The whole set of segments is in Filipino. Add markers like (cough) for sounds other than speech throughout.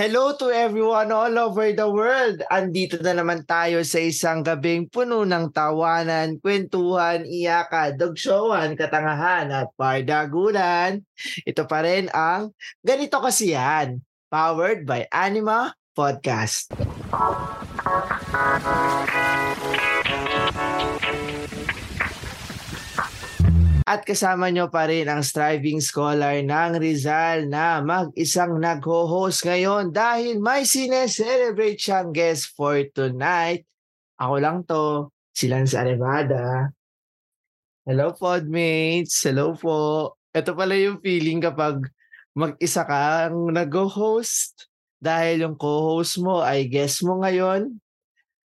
Hello to everyone all over the world. Andito na naman tayo sa isang gabing puno ng tawanan, kwentuhan, iyaka, dogshowan, katangahan at pardagulan. Ito pa rin ang Ganito Kasi Yan, powered by Anima Podcast. At kasama nyo pa rin ang striving scholar ng Rizal na mag-isang nag-host ngayon dahil may sine-celebrate siyang guest for tonight. Ako lang to, si Lance Arevada. Hello podmates, hello po. Ito pala yung feeling kapag mag-isa kang nag-host dahil yung co-host mo ay guest mo ngayon.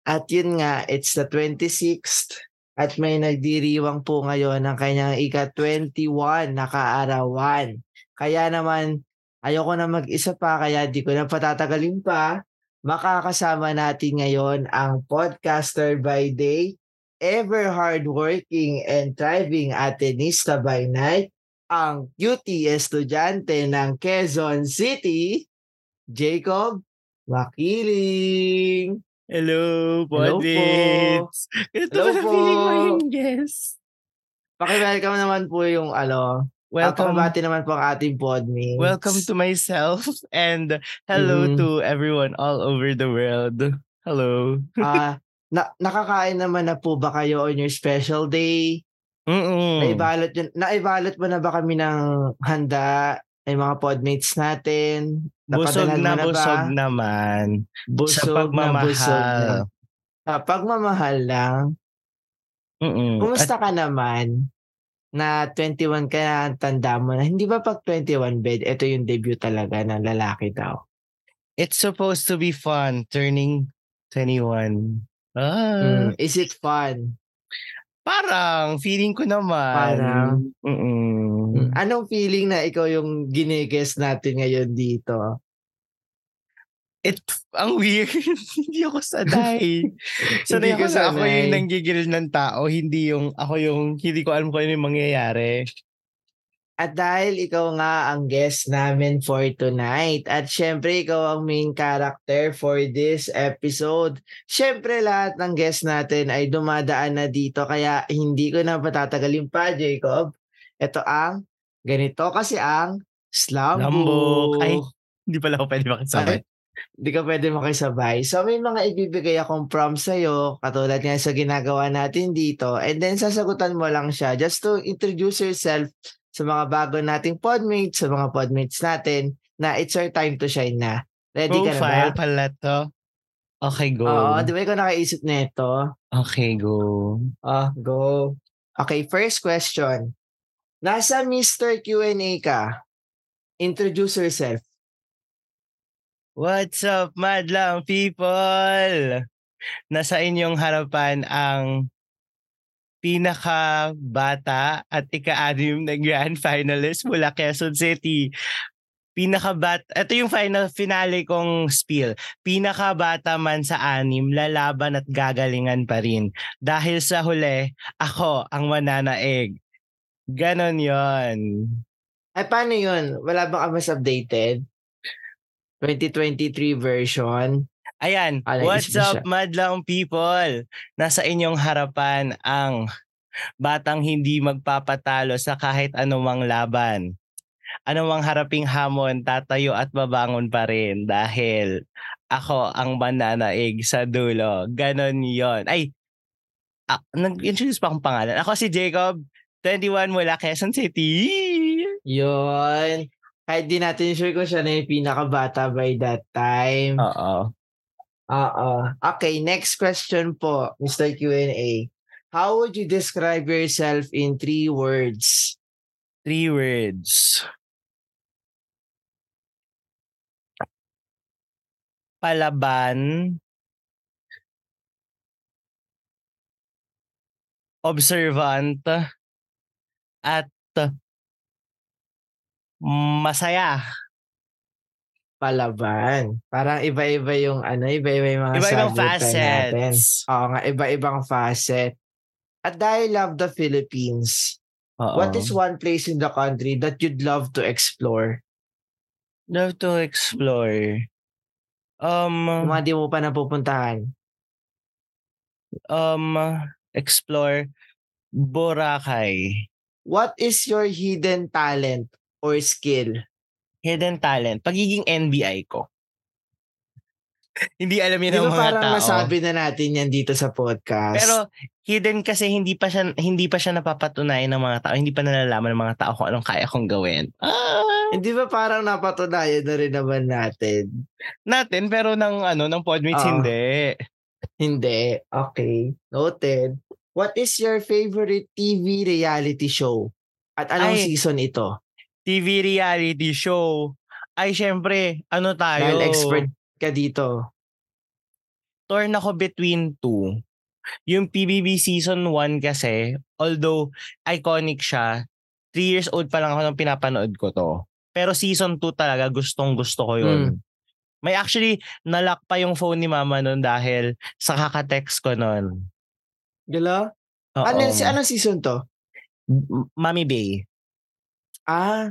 At yun nga, it's the 26th at may nagdiriwang po ngayon ng kanyang ika-21 na kaarawan. Kaya naman, ayoko na mag-isa pa, kaya di ko na patatagalin pa. Makakasama natin ngayon ang podcaster by day, ever hardworking and thriving Atenista by night, ang QT estudyante ng Quezon City, Jacob Makiling. Hello, Hello po. Podmates! Ganito Hello po. feeling mo yung guest. Paki-welcome naman po yung ano, Welcome, Pakibati naman po ang ating podmates. welcome to myself and hello Mhm. to everyone all over the world. Hello. (laughs) Ah, na nakakain naman na po ba kayo on your special day? Mm-mm. Naibalot yun, naibalot mo na ba kami ng handa ay mga podmates natin? Busog na na ba? busog naman. Busog sa na busog na. Sa pagmamahal lang. Mm-mm. Kumusta ka naman? Na 21 ka na, tanda mo na. Hindi ba pag 21 bed, ito yung debut talaga ng lalaki daw? It's supposed to be fun turning 21. Ah, Mm, is it fun? Parang feeling ko naman. Parang? Mm-mm. Mm, Anong feeling na ikaw yung ginigess natin ngayon dito? It, ang weird. (laughs) hindi ako sanay. (laughs) sanay Hindi ako na ako yung nanggigil ng tao, hindi yung ako yung hindi ko alam kung ano yung mangyayari. At dahil ikaw nga ang guest namin for tonight at syempre ikaw ang main character for this episode. Syempre lahat ng guest natin ay dumadaan na dito kaya hindi ko na patatagalin pa Jacob. Ito ang ganito kasi ang Slumbook. Ay, (laughs) hindi pala ako pwede makisabay. Ay, Hindi ka pwede makisabay. So may mga ibibigay akong prompts sa'yo, katulad nga sa ginagawa natin dito. And then sasagutan mo lang siya just to introduce yourself sa mga bago nating podmates, sa mga podmates natin, na it's your time to shine na. Ready ka na ba? Profile pala to. Okay, go. Oo, di ba ikaw nakaisip na ito? Okay, go. Ah, go. Okay, first question. Nasa Mr. Q&A ka. Introduce yourself. What's up, madlang people? Nasa inyong harapan ang pinaka-bata at ika-anim na grand finalist mula Quezon City. Pinaka-bat, ito yung final finale kong spiel. Pinaka-bata man sa anim, lalaban at gagalingan pa rin. Dahil sa huli, ako ang mananaig. Ganon yon. Ay, paano yun? Wala ba ka mas updated? 2023 version. Ayan, naisip what's up madlang people? Nasa inyong harapan ang batang hindi magpapatalo sa kahit anumang laban. Anumang haraping hamon, tatayo at babangon pa rin dahil ako ang mananaig sa dulo. Ganon yon. Ay, ah, nag-introduce pa akong pangalan. Ako si Jacob, 21 mula Quezon City. Yun. Kahit di natin sure kung siya na yung pinakabata by that time. Oo. Oo. Okay, next question po, Mr. Q&A. How would you describe yourself in three words? Three words. Palaban. Observant. At masaya. Palaban. Parang iba-iba yung ano, iba-iba yung mga Iba-ibang subject natin. facets. Oo nga, iba-ibang facet. At dahil love the Philippines, Oo. what is one place in the country that you'd love to explore? Love to explore. Um, mga di mo pa napupuntahan. um, explore Boracay. What is your hidden talent or skill? Hidden talent. Pagiging NBI ko. hindi alam yun ng mga parang tao. nasabi na natin yan dito sa podcast? Pero hidden kasi hindi pa siya hindi pa siya napapatunayan ng mga tao, hindi pa nalalaman ng mga tao kung anong kaya kong gawin. Ah, hindi ba parang napatunayan na rin naman natin? natin pero ng ano ng Podmates Oo. hindi. Hindi. Okay. Noted. What is your favorite TV reality show? At anong Ay. season ito? TV reality show. Ay syempre, ano tayo? Dahil expert ka dito. torn ako between two. Yung PBB season 1 kasi, although iconic siya, 3 years old pa lang ako nung pinapanood ko to. Pero season 2 talaga, gustong gusto ko yun. May actually, nalock pa yung phone ni mama nun dahil sa kaka-text ko nun. Gala? Oo. Ano, si, anong season to? M- Mami Bay. Ah,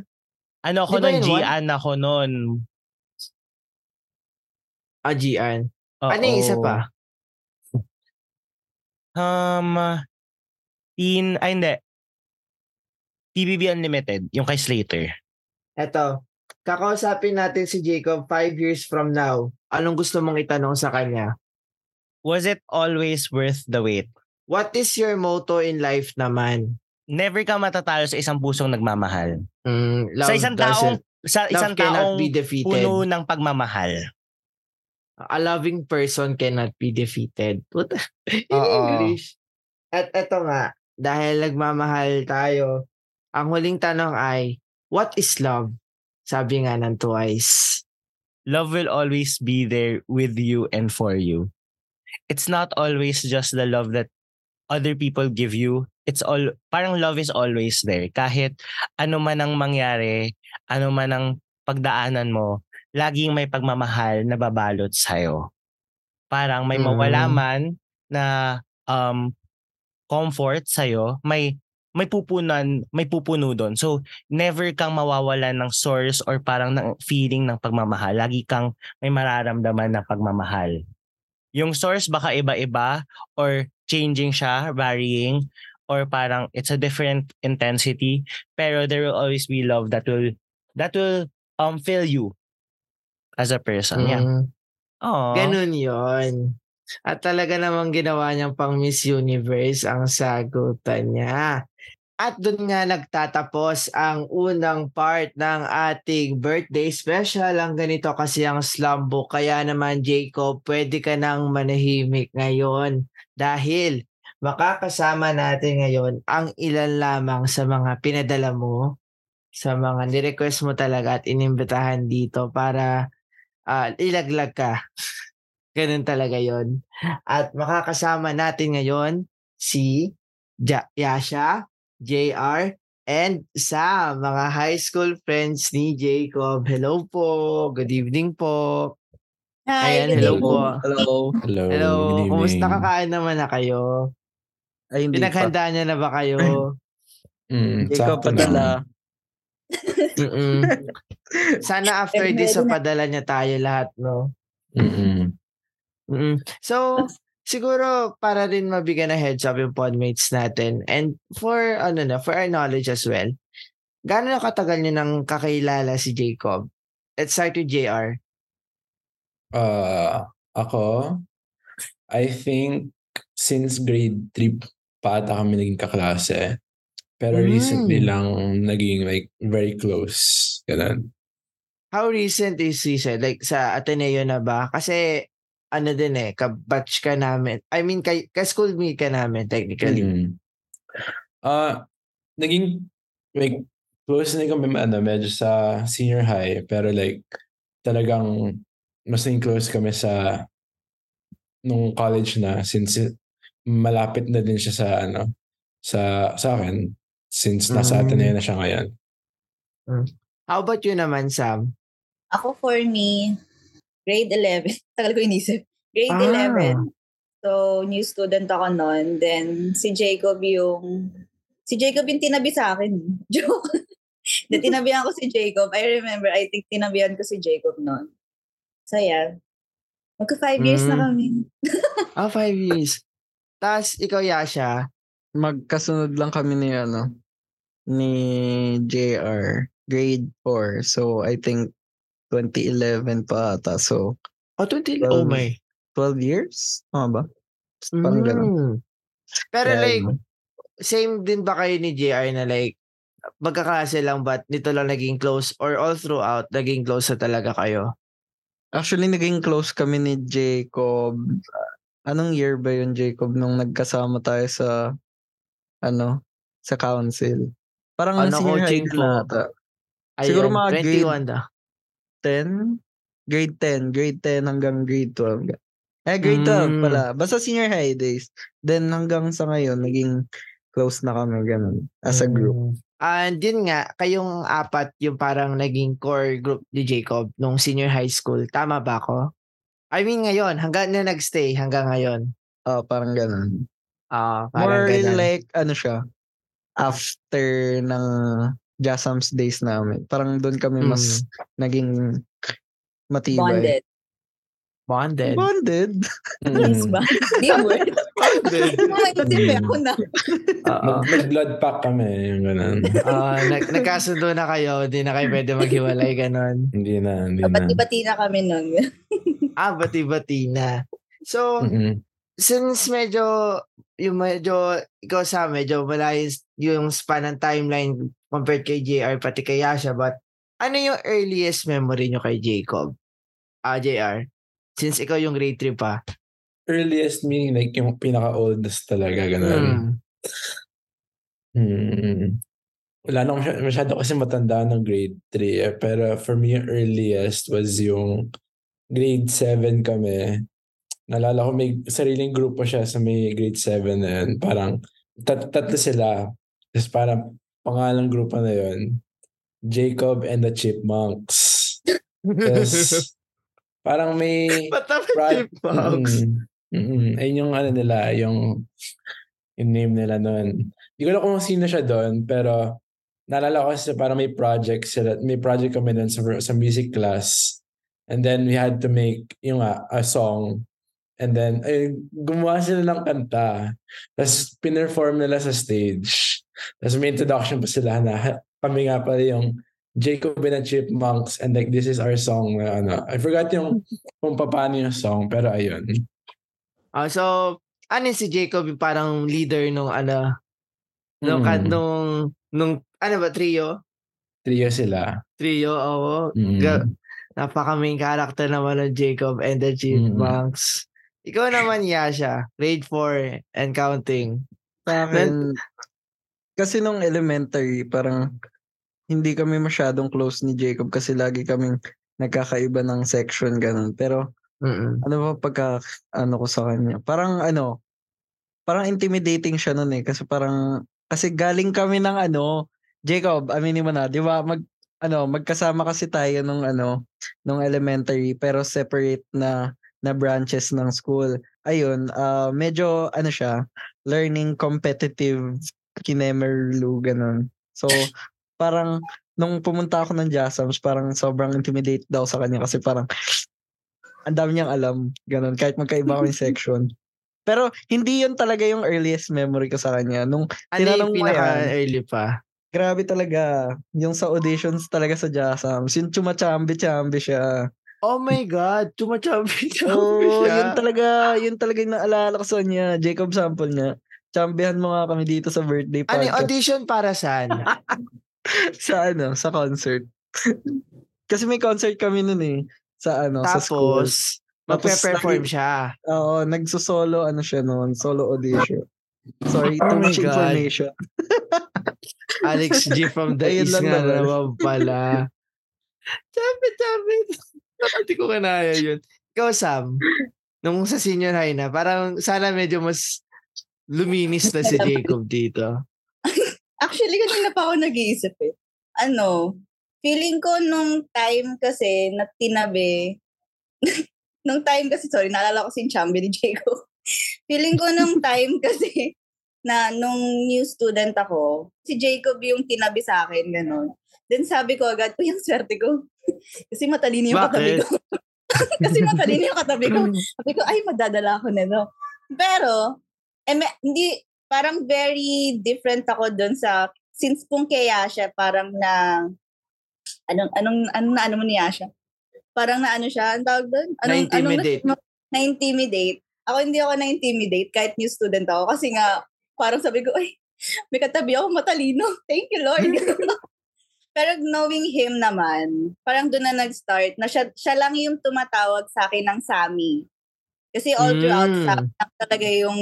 Ano ako nun? Gian ako nun. Ajian. Ano yung isa pa? Um, teen, ay hindi. PBB Unlimited, yung kay Slater. Eto. Kakausapin natin si Jacob five years from now. Anong gusto mong itanong sa kanya? Was it always worth the wait? What is your motto in life naman? Never ka matatalo sa isang pusong nagmamahal. Mm, love sa isang taong sa isang taong puno ng pagmamahal. A loving person cannot be defeated. Puta. (laughs) In Oo. English. At eto nga, dahil nagmamahal tayo, ang huling tanong ay, what is love? Sabi nga ng twice. Love will always be there with you and for you. It's not always just the love that other people give you. It's all parang love is always there. Kahit ano man ang mangyari, ano man ang pagdaanan mo, laging may pagmamahal na babalot sa'yo. Parang may mawala Mm. man na um, comfort sa'yo, may may pupunan, may pupuno doon. So, never kang mawawalan ng source or parang ng feeling ng pagmamahal. Lagi kang may mararamdaman na pagmamahal. Yung source baka iba-iba or changing siya, varying, or parang it's a different intensity. Pero there will always be love that will that will um fill you as a person. Yeah. Mm, Oh. Ganun yon. At talaga namang ginawa niyang pang Miss Universe ang sagutan niya. At doon nga nagtatapos ang unang part ng ating birthday special. Ang ganito kasi ang slum book. Kaya naman Jacob, pwede ka nang manahimik ngayon. Dahil makakasama natin ngayon ang ilan lamang sa mga pinadala mo sa mga nirequest mo talaga at inimbitahan dito para ah, ilaglag ka. (laughs) Ganun talaga yon. At makakasama natin ngayon si ja- Yasha, JR, and Sam, mga high school friends ni Jacob. Hello po. Good evening po. Hi, Ayan, good hello evening. po. Hello. Hello. Hello. Kumusta kakain naman na kayo? Ay, hindi pa. Pinaghanda niya na ba kayo? Mm, Ikaw padala. (laughs) Sana after this, sa padala niya tayo lahat, no? na. Mm-mm. Mm. So, siguro para rin mabigyan ng heads up yung podmates natin and for ano na, for our knowledge as well. Gaano na katagal niyo nang kakilala si Jacob? Let's start with JR. Ah, ako, I think since grade 3 pa ata kami naging kaklase. Pero Mm. recently lang naging like very close. Ganun. How recent is he said? Like sa Ateneo na ba? Kasi ano din eh, kabatch ka namin. I mean, kay, ka-school mate ka namin technically. Mm. Ah, naging like close na kami ano, medyo sa senior high. Pero like talagang mas naging close kami sa nung college na since malapit na din siya sa ano sa sa akin since nasa Mm. Ateneo na siya ngayon. How about you naman, Sam? Ako for me, grade 11. (laughs) Tagal ko inisip. Grade Ah. 11. So, new student ako noon. Then, si Jacob yung... Si Jacob yung tinabi sa akin. (laughs) Joke. Na tinabihan ko si Jacob. I remember, I think tinabihan ko si Jacob noon. So, yeah. Magka five years na Mm. kami. Ah, five years. Tapos, ikaw, Yasha. Magkasunod lang kami ni ano ni JR grade 4. So I think 2011 pa ata. So Oh, 20, Well, oh my. 12 years? Tama ba? Parang ganun. Mm. Pero Kaya like, yun. same din ba kayo ni JR na like, magkaklase lang but nito lang naging close or all throughout naging close na talaga kayo? Actually, naging close kami ni Jacob. Anong year ba yun, Jacob, nung nagkasama tayo sa, ano, sa council? Parang Ano, senior high po? ata. Siguro Ayun, mga 21 na. 10? Grade 10. Grade 10 hanggang grade 12. Eh, grade 12 Mm. pala. Basta senior high days. Then hanggang sa ngayon, naging close na kami ganun. As a group. Mm. And yun nga, kayong apat yung parang naging core group ni Jacob nung senior high school. Tama ba ako? I mean ngayon, hanggang na nagstay hanggang ngayon. Ah, parang ganun. Ah, parang More ganun. like, ano siya, after ng Jasams days namin. Parang doon kami mas naging matibay. Bonded. Bonded. Bonded. Mm. (laughs) ba? Di word. (laughs) Bonded. Maisip Mm. ako na. Mag-blood pack kami, yung ganun. Ah, nag nagkasundo na kayo, hindi na kayo pwede maghiwalay ganon. hindi na, hindi na. Bati-bati na kami nun. (laughs) Ah, bati-bati na. So, Mm-mm. since medyo yung medyo ikaw sa medyo malayo yung span ng timeline compared kay JR pati kay Yasha but ano yung earliest memory nyo kay Jacob? Ah, JR. Since ikaw yung grade 3 pa. Earliest meaning like yung pinaka-oldest talaga, ganun. Hmm. Hmm. Wala na akong masy- masyado kasi matanda ng grade 3 eh. Pero for me, yung earliest was yung grade 7 kami. Nalala ko may sariling grupo siya sa may grade 7 na yun. Parang tat tatlo sila. Tapos parang pangalang grupo na yun. Jacob and the Chipmunks. (laughs) Tapos parang may Patapos Brad- chipmunks. Mm, mm, ayun yung ano nila, yung, yung name nila noon. Hindi ko alam kung sino siya doon, pero naalala ko kasi parang may project sila, may project kami doon sa, sa music class. And then we had to make yung nga, a song. And then, ay, gumawa sila ng kanta. Tapos, pinerform nila sa stage. Tapos may introduction pa sila na kami nga pala yung Jacob and the Chipmunks and like this is our song na ano. I forgot yung kung paano yung song pero ayun. Ah, so, ano si Jacob yung parang leader nung ano, nung, Mm. kan- nung, nung, ano ba, trio? Trio sila. Trio, oo. Mm. Ga- napaka main character naman ng Jacob and the Chipmunks. Ikaw naman, Yasha, grade 4 and counting. Sa akin, kasi nung elementary, parang hindi kami masyadong close ni Jacob kasi lagi kaming nagkakaiba ng section ganun. Pero Mm-mm. ano ba pagka ano ko sa kanya? Parang ano, parang intimidating siya nun eh kasi parang kasi galing kami ng ano, Jacob, aminin mo na, 'di ba? Mag ano, magkasama kasi tayo nung ano, nung elementary pero separate na na branches ng school. Ayun, ah medyo ano siya, learning competitive kinemerlu ganun. So, parang nung pumunta ako ng Jasams, parang sobrang intimidate daw sa kanya kasi parang ang dami niyang alam, ganun, kahit magkaiba kami (laughs) section. Pero hindi yun talaga yung earliest memory ko sa kanya. Nung Ano Tinanong mo yan. pinaka-early pa? grabe talaga, yung sa auditions talaga sa Jasams, yung chumachambi-chambi siya. Oh my God, chumachampi-champi Oo, siya. yun talaga, yun talaga yung naalala ko sa kanya. Jacob sample niya. Chambihan mo nga kami dito sa birthday Ano yung podcast. audition para saan? (laughs) sa ano, sa concert. Kasi may concert kami nun eh. Sa ano, sa school. Tapos, Tapos magpe-perform siya. Oo, nagso-solo ano siya noon, solo audition. Sorry, Oh too my much God. information. Alex G from the Ayun East lang nga naman. pala. Champi, champi. Hindi ko kanaya yun. Ikaw, Sam, nung sa senior high na, parang sana medyo mas luminis na si (laughs) Jacob dito. Actually, kanina pa ako nag-iisip eh. Ano, feeling ko nung time kasi na tinabi, (laughs) nung time kasi, sorry, naalala ko si Chambi ni Jacob. (laughs) feeling ko nung time kasi na nung new student ako, si Jacob yung tinabi sa akin, gano'n. Then sabi ko agad, uy, ang swerte ko. (laughs) kasi matalino yung katabi ko. Kasi matalino yung katabi ko. Sabi ko, ay, madadala ako nito. Pero, eh, may- hindi, parang very different ako dun sa, since kung kaya siya, parang na, anong, anong, anong ano mo niya siya? Parang na ano siya, ang tawag doon? Anong, Na-intimidate. Anong, na-intimidate. Ako hindi ako na-intimidate kahit new student ako kasi nga parang sabi ko, ay, may katabi ako matalino. (laughs) Thank you, Lord. (laughs) Pero knowing him naman, parang doon na nag-start na siya, siya lang yung tumatawag sa akin ng Sammy. Kasi all throughout, Mm. Sammy talaga yung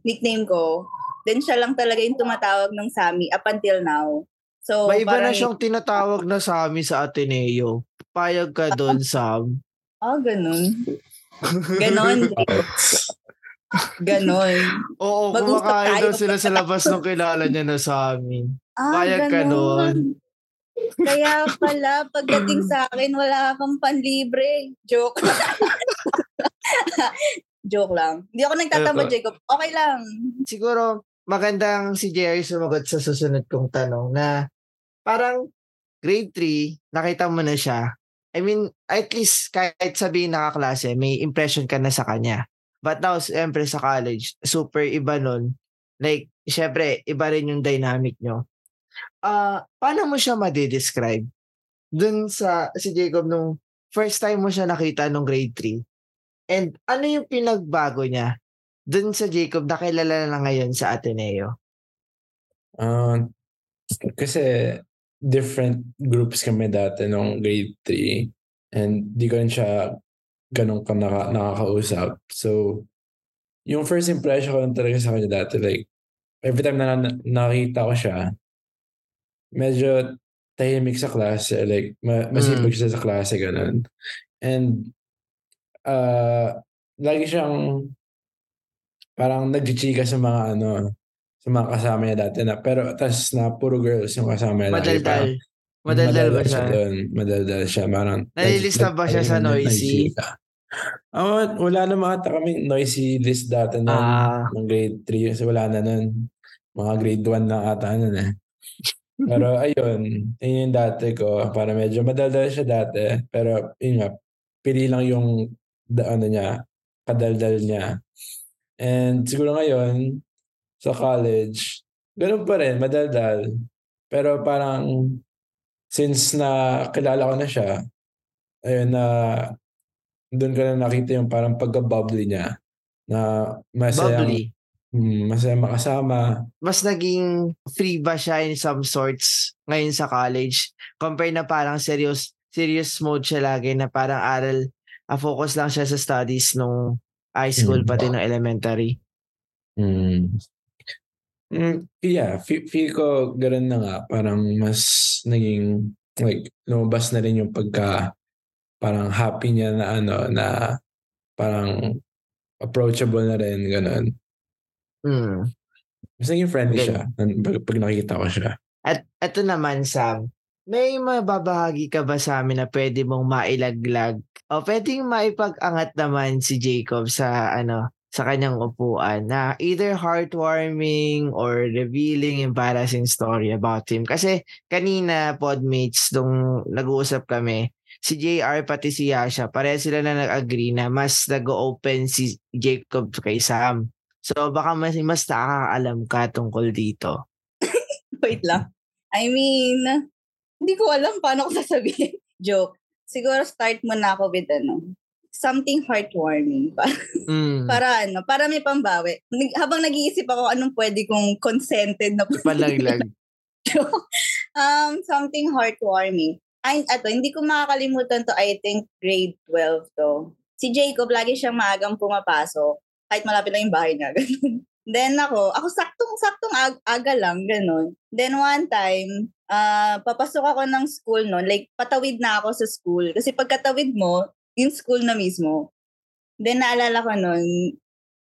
nickname ko. Then siya lang talaga yung tumatawag ng Sammy up until now. So, May iba na parang- siyang tinatawag na Sammy sa Ateneo. Payag ka doon, (laughs) Sam. Ah, ganun. Ganon. (laughs) ganon. Oo, kumakain daw sila sa labas nung kilala niya na Sammy. Ah, Payag ka ganon. Kaya pala, (laughs) pagdating sa akin, wala kang panlibre. Joke. Joke lang. Hindi ako nagtatamba, Eto. Jacob. Okay lang. Siguro, magandang si Jerry sumagot sa susunod kong tanong na parang grade 3, nakita mo na siya. I mean, at least kahit sabihin nakaklase, may impression ka na sa kanya. But now, siyempre sa college, super iba nun. Like, syempre, iba rin yung dynamic nyo. Ah, paano mo siya madidescribe? Dun sa, si Jacob, nung first time mo siya nakita nung grade 3. And ano yung pinagbago niya dun sa Jacob na kilala na ngayon sa Ateneo? Ah, kasi different groups kami dati nung grade 3 and di ko rin siya ganun ka naka, nakakausap. So, yung first impression ko lang talaga sa kanya dati, like, every time na, na nakita ko siya, medyo tahimik sa klase, like, ma, masipag siya sa klase, ganun. And, uh, lagi siyang parang nagchichika sa mga ano, sa mga kasama niya dati na, pero tas na puro girls yung kasama niya. Madaldal. Parang- Madaldal ba siya? doon. Madaldal siya. Parang, Nalilista ba siya sa noisy? Oh, wala na mga kami noisy list dati na Ah. ng grade 3 kasi wala na nun. Mga grade 1 na ata nun eh. Pero (laughs) ayun, yun yung dati ko. Para medyo madaldal siya dati. Pero yun nga, pili lang yung da, ano niya, kadaldal niya. And siguro ngayon, sa college, ganun pa rin, madaldal. Pero parang, since na kilala ko na siya, ayun na, doon ko na nakita yung parang pagka-bubbly niya na masaya, Bubbly. hmm, masaya makasama. Mas naging free ba siya in some sorts ngayon sa college? Compare na parang serious serious mode siya lagi na parang aral, ah, focus lang siya sa studies nung high school Mm. pati nung elementary. Mm. Mm, yeah, feel, feel ko ganoon na nga. Parang mas naging, like, lumabas na rin yung pagka, parang happy niya na ano, na parang approachable na rin, gano'n. Hmm. Mas naging friendly Okay. siya pag, pag nakikita ko siya. At eto naman, Sam, may mababahagi ka ba sa amin na pwede mong mailaglag o pwedeng maipag-angat naman si Jacob sa ano sa kanyang upuan na either heartwarming or revealing embarrassing story about him. Kasi kanina, podmates, nung nag-uusap kami, si JR pati si Yasha, pare sila na nag-agree na mas nag-open si Jacob kay Sam. So baka mas, mas nakakaalam ka tungkol dito. (coughs) Wait lang. I mean, hindi ko alam paano ko (laughs) sasabihin. Joke. Siguro start muna ako with ano, something heartwarming. Pa- Mm. para ano, para may pambawi. Habang nag-iisip ako anong pwede kong consented na Palaglag. (laughs) um, something heartwarming. Ay, ato, hindi ko makakalimutan to, I think, grade 12 to. Si Jacob, lagi siyang maagang pumapasok. Kahit malapit lang yung bahay niya. (laughs) ganun. Then ako, ako saktong-saktong ag- aga lang, ganun. Then one time, ah papasok ako ng school no, like patawid na ako sa school. Kasi pagkatawid mo, yung school na mismo. Then naalala ko nun,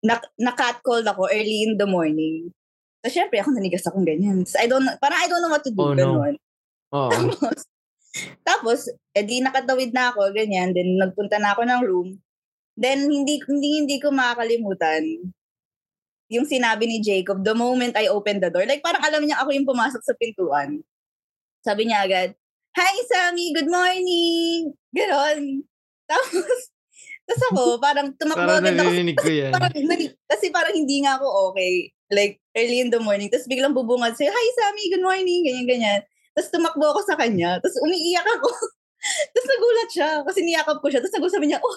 na, na-catcalled ako early in the morning. So, syempre, ako nanigas akong ganyan. So, I don't parang I don't know what to do. Oh, no. ganun. Oo. (laughs) Tapos, tapos, edi nakatawid na ako, ganyan. Then, nagpunta na ako ng room. Then, hindi, hindi, hindi ko makakalimutan yung sinabi ni Jacob the moment I opened the door. Like, parang alam niya ako yung pumasok sa pintuan. Sabi niya agad, Hi, Sammy! Good morning! Ganon. (laughs) Tapos, Tapos ako, parang tumakbo Parang agad ako. narinig ko yan. (laughs) Parang, kasi parang hindi nga ako okay. Like, early in the morning. Tapos biglang bubungad sa'yo, Hi, Sammy, good morning, ganyan, ganyan. Tapos tumakbo ako sa kanya. Tapos umiiyak ako. (laughs) Tapos nagulat siya. Kasi niyakap ko siya. Tapos nagulat sabi niya, oh,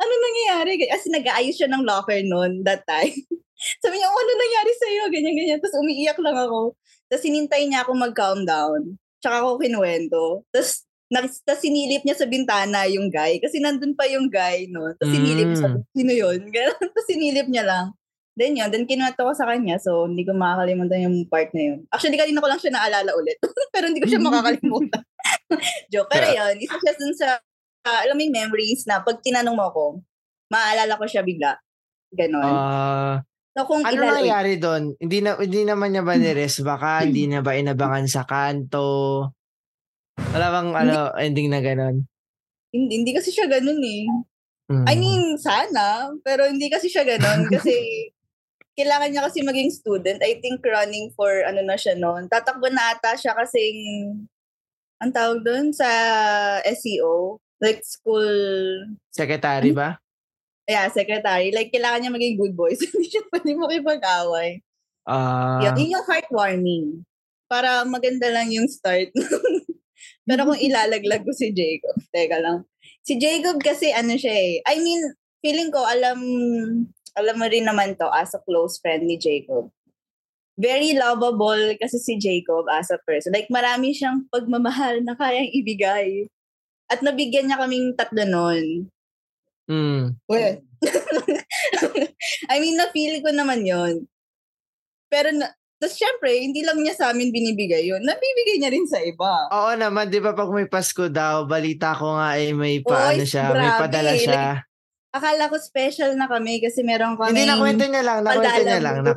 ano nangyayari? Kasi nag-aayos siya ng locker noon that time. (laughs) sabi niya, oh, ano nangyari sa'yo? Ganyan, ganyan. Tapos umiiyak lang ako. Tapos sinintay niya ako mag-calm down. Tsaka ako kinuwento. Tapos tas sinilip niya sa bintana yung guy. Kasi nandun pa yung guy, no? Tapos sinilip niya, sabi, sino yun? (laughs) Ganun. Tapos sinilip niya lang. Then yun, then kinuwento ko sa kanya. So, hindi ko makakalimutan yung part na yun. Actually, kanina ko lang siya naalala ulit. (laughs) Pero hindi ko siya makakalimutan. (laughs) Joke. Pero yun, isa siya dun sa, uh, alam mo yung memories na pag tinanong mo ako, maaalala ko siya bigla. Ganon. Ah, so, kung ano ilalo- nangyari doon? Hindi na hindi naman niya ba ni-rest baka? hindi na ba inabangan sa kanto? Wala bang ano, ending na ganon? hindi, hindi kasi siya ganun eh. Mm. I mean, sana. Pero hindi kasi siya ganun. (laughs) Kasi kailangan niya kasi maging student. I think running for ano na siya noon. Tatakbo na ata siya kasing ang tawag doon sa SEO. Like school, Secretary ba? yeah, secretary. Like, kailangan niya maging good boy. So, (laughs) hindi siya pwede makipag-away. Ah, yun, yun yung heartwarming. Para maganda lang yung start. (laughs) Pero kung (laughs) ilalaglag ko si Jacob, teka lang. Si Jacob kasi ano siya eh. I mean, feeling ko alam alam mo rin naman to as a close friend ni Jacob. Very lovable kasi si Jacob as a person. Like marami siyang pagmamahal na kayang ibigay. At nabigyan niya kaming tatlo noon. mm. Well, I mean, na-feel ko naman yon Pero, na, tapos syempre, hindi lang niya sa amin binibigay yun. Nabibigay niya rin sa iba. Oo naman, di ba pag may Pasko daw, balita ko nga eh may paano is siya, may grabe. padala siya. Akala ko special na kami kasi meron kami... Hindi, nakwento niya lang, nakwento niya lang. Na,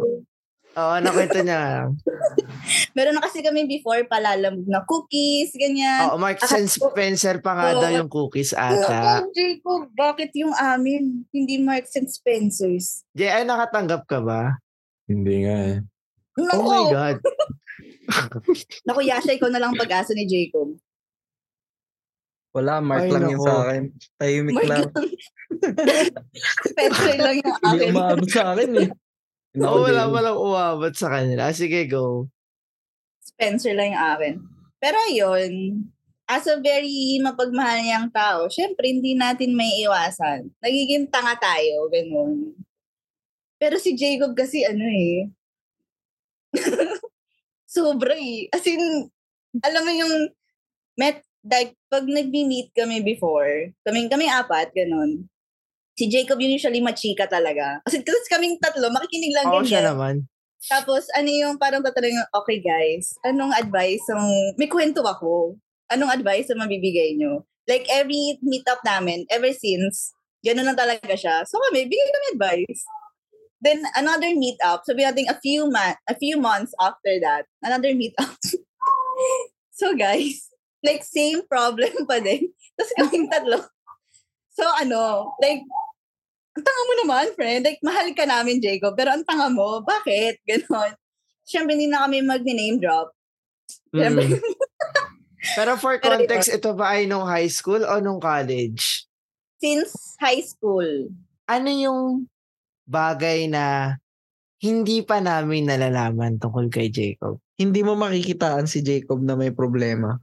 oo, nakwento niya (laughs) meron na kasi kami before palalamog na cookies, ganyan. Oo, Marks Akala and Spencer pa nga Oo. daw yung cookies ata. Oo, Jacob, bakit yung amin? Hindi Marks and Spencer's. Jay, ay nakatanggap ka ba? Hindi nga eh. Naku, Oh my God. (laughs) naku, Yasha, ikaw na lang pag-asa ni Jacob. Wala, mark Ay, lang yun nako. sa akin. Tahimik Mark lang. Spencer (laughs) lang yung Hindi akin. umabot sa akin eh. Oh, wala walang umabot sa kanila. Sige, go. Spencer lang yung akin. Pero yun, as a very mapagmahal niyang tao, syempre hindi natin may iwasan. Nagiging tanga tayo, ganun. Pero si Jacob kasi ano eh, (laughs) sobra eh. As in, alam mo yung, met, like, pag nag-meet kami before, kaming, kaming apat, ganun, si Jacob yun usually machika talaga. Kasi kasi kaming tatlo, makikinig lang Oo, siya naman. Tapos, ano yung parang tatanungin, okay guys, anong advice ang, may kwento ako. Anong advice ang mabibigay nyo? Like, every meetup namin, ever since, gano'n na talaga siya. So kami, bigay kami advice. Then, another meetup, sabi natin a few, ma- a few months after that, another meetup. (laughs) so guys, like, same problem (laughs) pa din. Tapos kaming tatlo. So, ano, like, ang tanga mo naman, friend. Like, mahal ka namin, Jacob. Pero ang tanga mo, bakit? (laughs) Ganon. Siyempre, hindi na kami mag-name drop. Siyempre, Mm. (laughs) Pero for Pero context, ito ba ay nung high school o nung college? since high school, Ano yung bagay na hindi pa namin nalalaman tungkol kay Jacob? Hindi mo makikitaan si Jacob na may problema.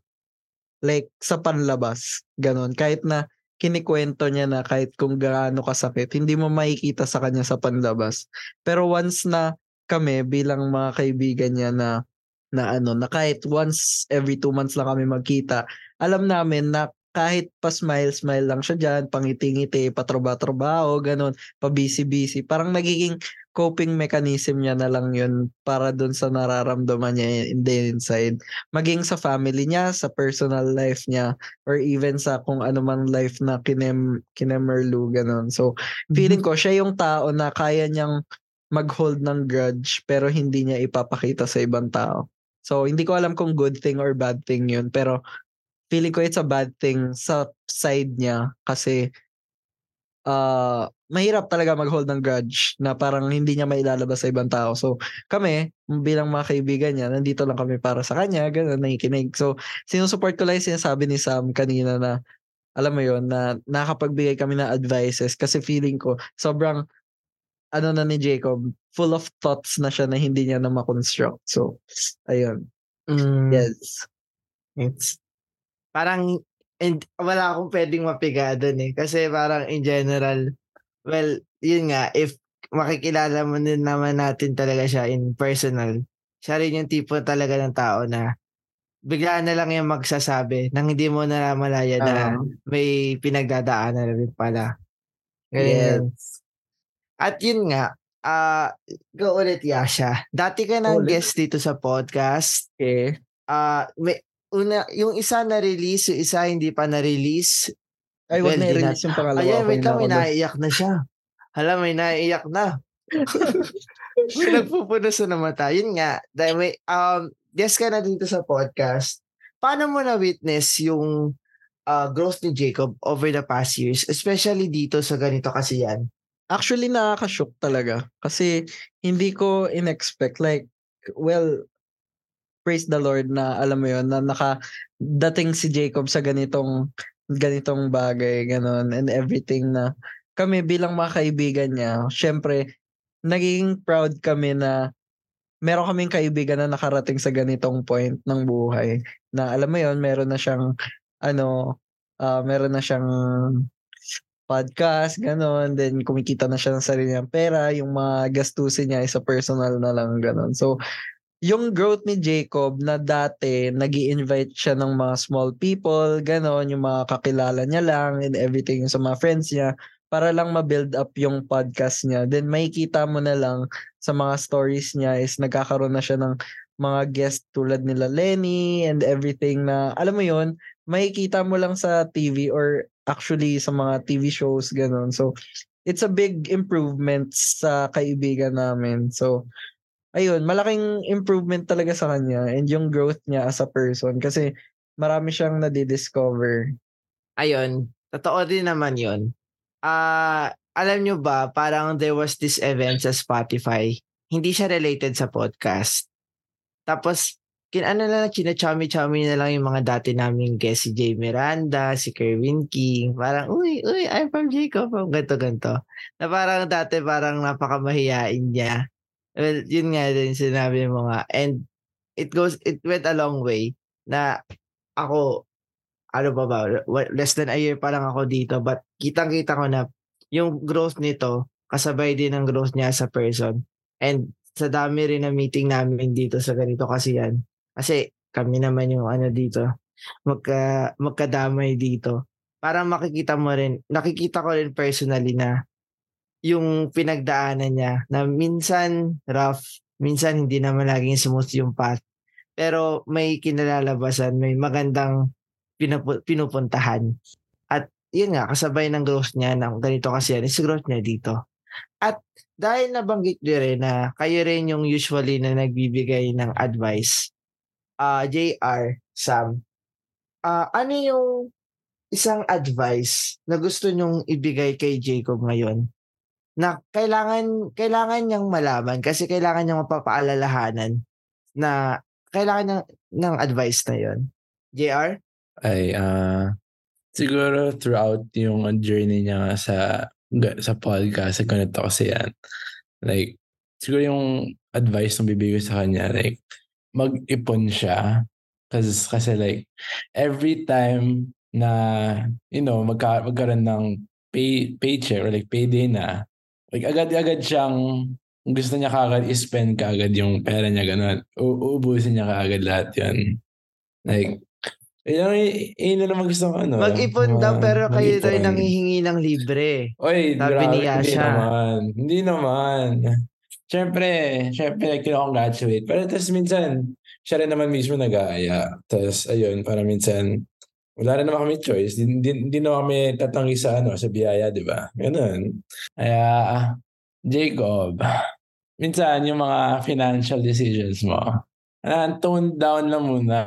Like, sa panlabas. Ganon. Kahit na kinikwento niya na kahit kung gaano kasakit, hindi mo makikita sa kanya sa panlabas. Pero once na kami bilang mga kaibigan niya na na ano, na kahit once every two months lang kami magkita, alam namin na kahit pa smile-smile lang siya dyan, pangiti-ngiti, patrabaho-trabaho, ganun, pa-busy-busy. Parang nagiging coping mechanism niya na lang yun para dun sa nararamdaman niya in the inside. Maging sa family niya, sa personal life niya, or even sa kung ano man life na kinem, kinemerlu, ganun. So, feeling ko, siya yung tao na kaya niyang mag-hold ng grudge pero hindi niya ipapakita sa ibang tao. So, hindi ko alam kung good thing or bad thing yun. Pero, feeling ko it's a bad thing sa side niya kasi uh, mahirap talaga mag-hold ng grudge na parang hindi niya mailalabas sa ibang tao. So, kami, bilang mga kaibigan niya, nandito lang kami para sa kanya, ganun, nakikinig. So, sinusuport ko lang yung sinasabi ni Sam kanina na alam mo yon na nakapagbigay kami ng advices kasi feeling ko sobrang ano na ni Jacob, full of thoughts na siya na hindi niya na makonstruct. So, ayun. Mm, Yes. It's, parang and, wala akong pwedeng mapiga doon eh. Kasi parang in general, well, yun nga, if makikilala mo din naman natin talaga siya in personal, siya rin yung tipo talaga ng tao na biglaan na lang yung magsasabi nang hindi mo na malaya na may pinagdadaanan na rin pala. Ganun yes. At yun nga, ah go ulit Yasha. Dati ka nang Ulit. guest dito sa podcast. Okay. Ah, may una yung isa na release, yung isa hindi pa na release. Ay, wag Well, na di i-release yung pangalawa. Ayan, wait lang, may naiiyak na siya. Hala, may naiiyak na. (laughs) may nagpupunos na mata. Yun nga, dahil may, um, guest ka na dito sa podcast. Paano mo na-witness yung uh, growth ni Jacob over the past years, especially dito sa ganito kasi yan? Actually, nakaka-shock talaga. Kasi hindi ko in-expect. Like, well, praise the Lord na alam mo yon na nakadating si Jacob sa ganitong ganitong bagay, ganon, and everything na kami bilang mga kaibigan niya, syempre, naging proud kami na meron kaming kaibigan na nakarating sa ganitong point ng buhay. Na alam mo yon meron na siyang, ano, ah, meron na siyang podcast, ganon. Then, kumikita na siya ng sarili niyang pera. Yung mga gastusin niya is sa personal na lang, ganon. So, yung growth ni Jacob na dati nag invite siya ng mga small people, ganon, yung mga kakilala niya lang and everything sa mga friends niya para lang ma-build up yung podcast niya. Then makikita mo na lang sa mga stories niya is nagkakaroon na siya ng mga guest tulad nila Lenny and everything na alam mo yon makikita mo lang sa TV or actually sa mga TV shows ganon. So it's a big improvement sa kaibigan namin. So ayun, malaking improvement talaga sa kanya and yung growth niya as a person kasi marami siyang nadidiscover. Ayun, totoo din naman yun. Ah, alam nyo ba, parang there was this event sa Spotify. Hindi siya related sa podcast. Tapos, kin ano na lang, chinachami-chami na lang yung mga dati naming guest, si Jay Miranda, si Kerwin King. Parang, uy, uy, I'm from Jacob. Ganto, ganto. Na parang dati parang napakamahiyain niya. Well, yun nga din sinabi mo nga. And it goes, it went a long way na ako, ano ba ba, less than a year pa lang ako dito, but kitang-kita ko na yung growth nito, kasabay din ng growth niya sa person. And sa dami rin na meeting namin dito sa ganito kasi yan. Kasi kami naman yung ano dito, magka, magkadamay dito. Para makikita mo rin, nakikita ko rin personally na yung pinagdaanan niya na minsan rough, minsan hindi naman laging smooth yung path. Pero may kinalalabasan, may magandang pinupu- pinupuntahan. At yun nga, kasabay ng growth niya ng ganito kasi yan, is growth niya dito. At dahil nabanggit niyo rin na kayo rin yung usually na nagbibigay ng advice, ah JR, Sam, ah ano yung isang advice na gusto nyong ibigay kay Jacob ngayon na kailangan kailangan niyang malaman kasi kailangan niyang mapapaalalahanan na kailangan niyang ng advice na yon. JR? ay ah siguro throughout yung journey niya sa sa podcast sa ganito kasi yan like siguro yung advice na bibigay sa kanya like mag-ipon siya kasi kasi like every time na you know magka, magkaroon ng pay paycheck or like payday na like agad-agad siyang gusto niya kagad i-spend kagad yung pera niya ganun. Uubusin niya kagad lahat yun. Like, yun, yun na naman gusto ko ano. Mag-ipon daw pero kayo daw mag-ipon. nanghihingi ng libre. Oy, Sabi grabe, ni hindi Yasha. naman. Hindi naman. Siyempre, siyempre, kinakongratulate. Pero tapos minsan, siya rin naman mismo nag-aaya. Tapos, ayun, para minsan, wala rin naman kami choice. Hindi, naman kami tatanggi sa, ano, sa biyaya, di ba? Ganun. Kaya, Jacob, minsan yung mga financial decisions mo, ah, tone down lang muna.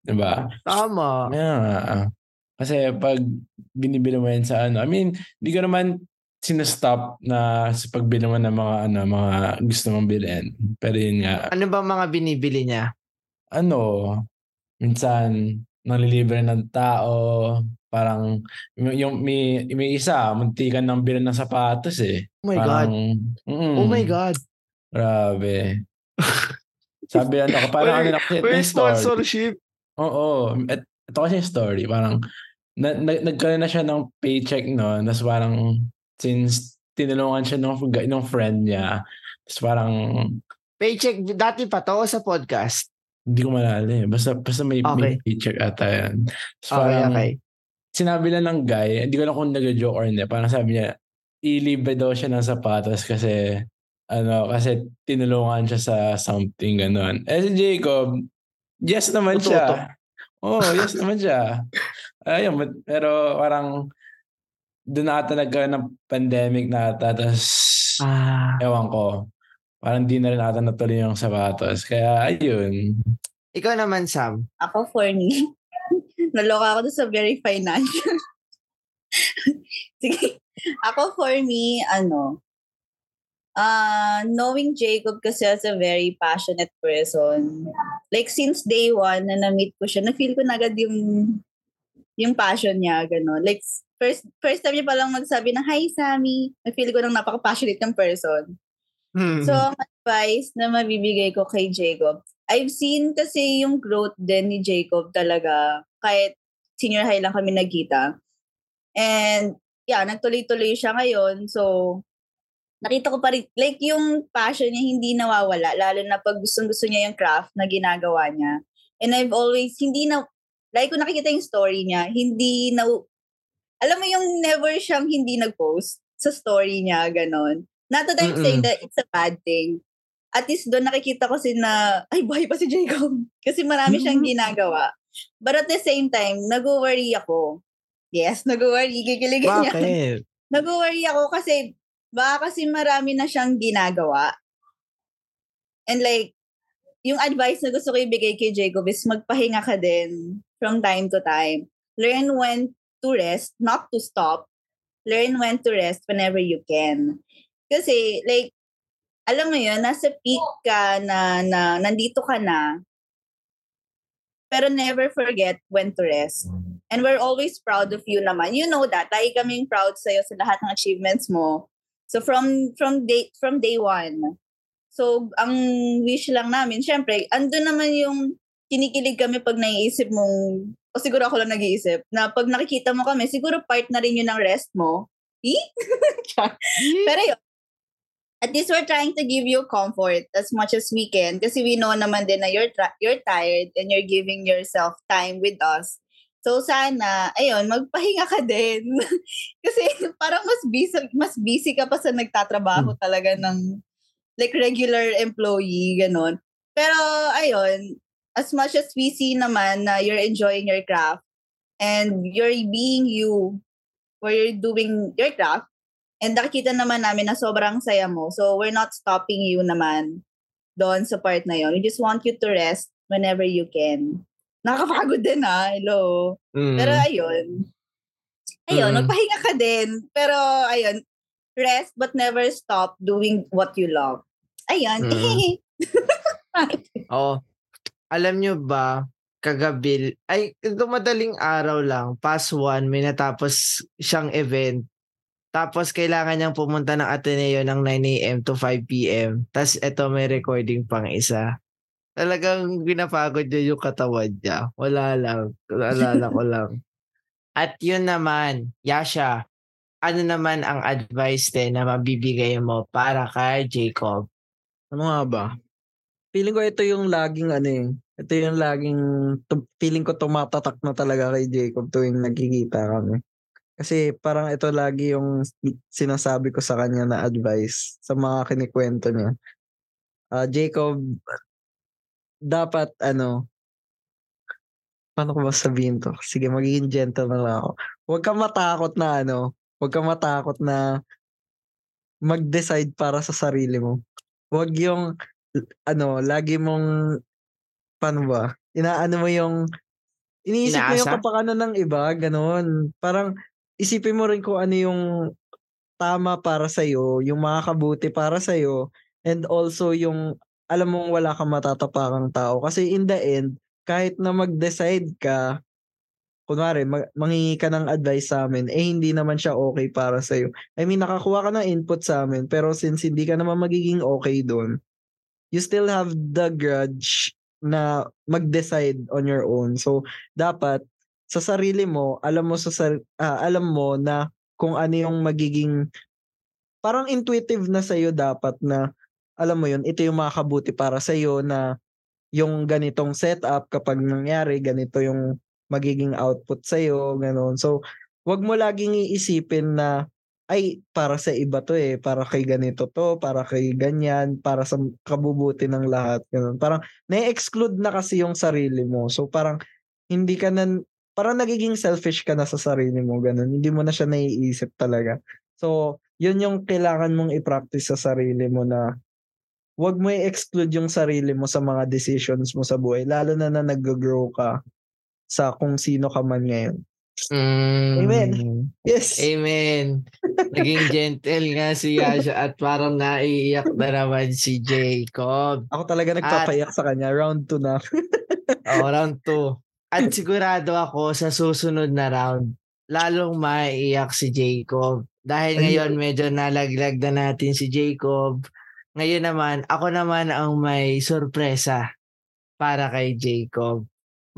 Di ba? Tama. Yeah. Kasi pag binibili mo yan sa ano, I mean, di ko naman sinastop na sa pagbili mo ng mga ano, mga gusto mong bilhin. Pero yun nga, Ano ba mga binibili niya? ano, minsan, nalilibre ng tao, parang yung, may, may isa, muntikan ng bilan ng sapatos eh. Oh my God. Parang, mm, Oh my God. Grabe. (laughs) Sabi ano, parang ano na story. sponsorship. Oo. At, ito kasi story. Parang, na, na, nagkaroon na siya ng paycheck no. Tapos parang, since tinulungan siya ng, ng friend niya, tapos parang, Paycheck, dati pa to sa podcast. Hindi ko malala eh. Basta, basta may, may Okay. paycheck ata yan. Tapos Okay, parang, okay. sinabi lang ng guy, hindi ko alam kung nag-joke or hindi. Parang sabi niya, ilibre daw siya ng sapatos kasi, ano, kasi tinulungan siya sa something, ganun. Eh si Jacob, yes naman Totoo siya. to. Oh, yes naman siya. Ayun, but- pero parang doon na ata nagkaroon ng pandemic na ata, tapos Ah, ewan ko, parang di na rin ata natuloy yung sapatos. Kaya ayun. ikaw naman, Sam. Ako for me, (laughs) naloka ako sa very financial. (laughs) Sige. Ako for me, ano, uh, knowing Jacob kasi as a very passionate person, like since day one na na-meet ko siya, na-feel ko na agad yung, yung passion niya, gano'n. Like, first first time niya palang magsabi na, Hi, Sammy. Na-feel ko nang napaka-passionate ng person. Hmm. So, ang advice na mabibigay ko kay Jacob, I've seen kasi yung growth din ni Jacob talaga kahit senior high lang kami nagkita. And yeah, nagtuloy-tuloy siya ngayon. So, nakita ko pa rin, like yung passion niya hindi nawawala, lalo na pag gustong-gusto niya yung craft na ginagawa niya. And I've always, hindi na, like kung nakikita yung story niya, hindi na, alam mo yung never siyang hindi nag-post sa story niya, ganon. Not that I'm Mm-mm. saying that it's a bad thing. At least doon nakikita ko si na, ay, buhay pa si Jacob. (laughs) Kasi marami siyang ginagawa. But at the same time, nag-worry ako. Yes, (laughs) nag-worry. Kikiligin niya. Bakit? Nag-worry ako kasi baka kasi marami na siyang ginagawa. And like, yung advice na gusto ko ibigay kay Jacob is magpahinga ka din from time to time. Learn when to rest, not to stop. Learn when to rest whenever you can. Kasi, like, alam mo yun, nasa peak ka na, na nandito ka na, pero never forget when to rest. And we're always proud of you naman. You know that. Lagi kaming proud sa'yo sa lahat ng achievements mo. So from from day from day one. So ang wish lang namin, syempre, ando naman yung kinikilig kami pag naiisip mong, o siguro ako lang nag-iisip, na pag nakikita mo kami, siguro part na rin yun ng rest mo. Eh? (laughs) Pero yun, at least we're trying to give you comfort as much as we can kasi we know naman din na you're, tra- you're tired and you're giving yourself time with us. So sana, ayun, magpahinga ka din. (laughs) kasi parang mas busy, mas busy ka pa sa nagtatrabaho talaga ng like regular employee, ganun. Pero ayun, as much as we see naman na you're enjoying your craft and you're being you where you're doing your craft, And nakikita naman namin na sobrang saya mo. So, we're not stopping you naman doon sa part na yon. We just want you to rest whenever you can. Nakakapagod din ha. Hello. Mm. Pero ayun. Ayun, Mm. magpahinga ka din. Pero ayun, rest but never stop doing what you love. Ayun. Mm. (laughs) Oo. Alam nyo ba, kagabi, ay, ito madaling araw lang, past one, may natapos siyang event. Tapos kailangan niyang pumunta ng Ateneo ng 9 a.m. to 5 p.m. Tapos eto may recording pang isa. Talagang pinapagod niya yung katawan niya. Wala lang. Alala ko (laughs) lang. At yun naman, Yasha, ano naman ang advice din na mabibigay mo para kay Jacob? Ano nga ba? Feeling ko ito yung laging ano eh. Ito yung laging feeling ko tumatatak na talaga kay Jacob tuwing nagkikita kami. Kasi parang ito lagi yung sinasabi ko sa kanya na advice sa mga kinikwento niya. Ah, Jacob, dapat ano, paano ko ba sabihin to? Sige, magiging gentle na lang ako. Huwag ka matakot na ano, huwag ka matakot na mag-decide para sa sarili mo. Huwag yung ano, lagi mong paano ba? Inaano mo yung iniisip mo yung Inaasa? kapakanan ng iba, ganun. Parang isipin mo rin kung ano yung tama para sa yung makakabuti para sa and also yung alam mong wala kang matatapakang tao kasi in the end kahit na mag-decide ka kunwari, mag, mangingi ka ng advice sa amin, eh hindi naman siya okay para sa'yo. I mean, nakakuha ka ng input sa amin, pero since hindi ka naman magiging okay doon, you still have the grudge na mag-decide on your own. So, dapat, sa sarili mo, alam mo sa sar- ah, alam mo na kung ano yung magiging parang intuitive na sa'yo dapat na alam mo yun, ito yung makakabuti para sa'yo na yung ganitong setup kapag nangyari, ganito yung magiging output sa'yo, ganun. So, wag mo laging iisipin na ay, para sa iba to eh, para kay ganito to, para kay ganyan, para sa kabubuti ng lahat. Ganun. Parang, na-exclude na kasi yung sarili mo. So, parang, hindi ka na, parang nagiging selfish ka na sa sarili mo, ganun. Hindi mo na siya naiisip talaga. So, yun yung kailangan mong i-practice sa sarili mo na wag mo i-exclude yung sarili mo sa mga decisions mo sa buhay, lalo na na nag-grow ka sa kung sino ka man ngayon. Mm. Amen. Yes. Amen. Naging (laughs) gentle nga si Yasha at parang naiiyak na naman si Jacob. Ako talaga nagpapayak sa kanya. Round 2 na. Oh, round 2. At sigurado ako sa susunod na round, lalong maiiyak si Jacob. Dahil ngayon medyo nalaglag na natin si Jacob. Ngayon naman, ako naman ang may sorpresa para kay Jacob.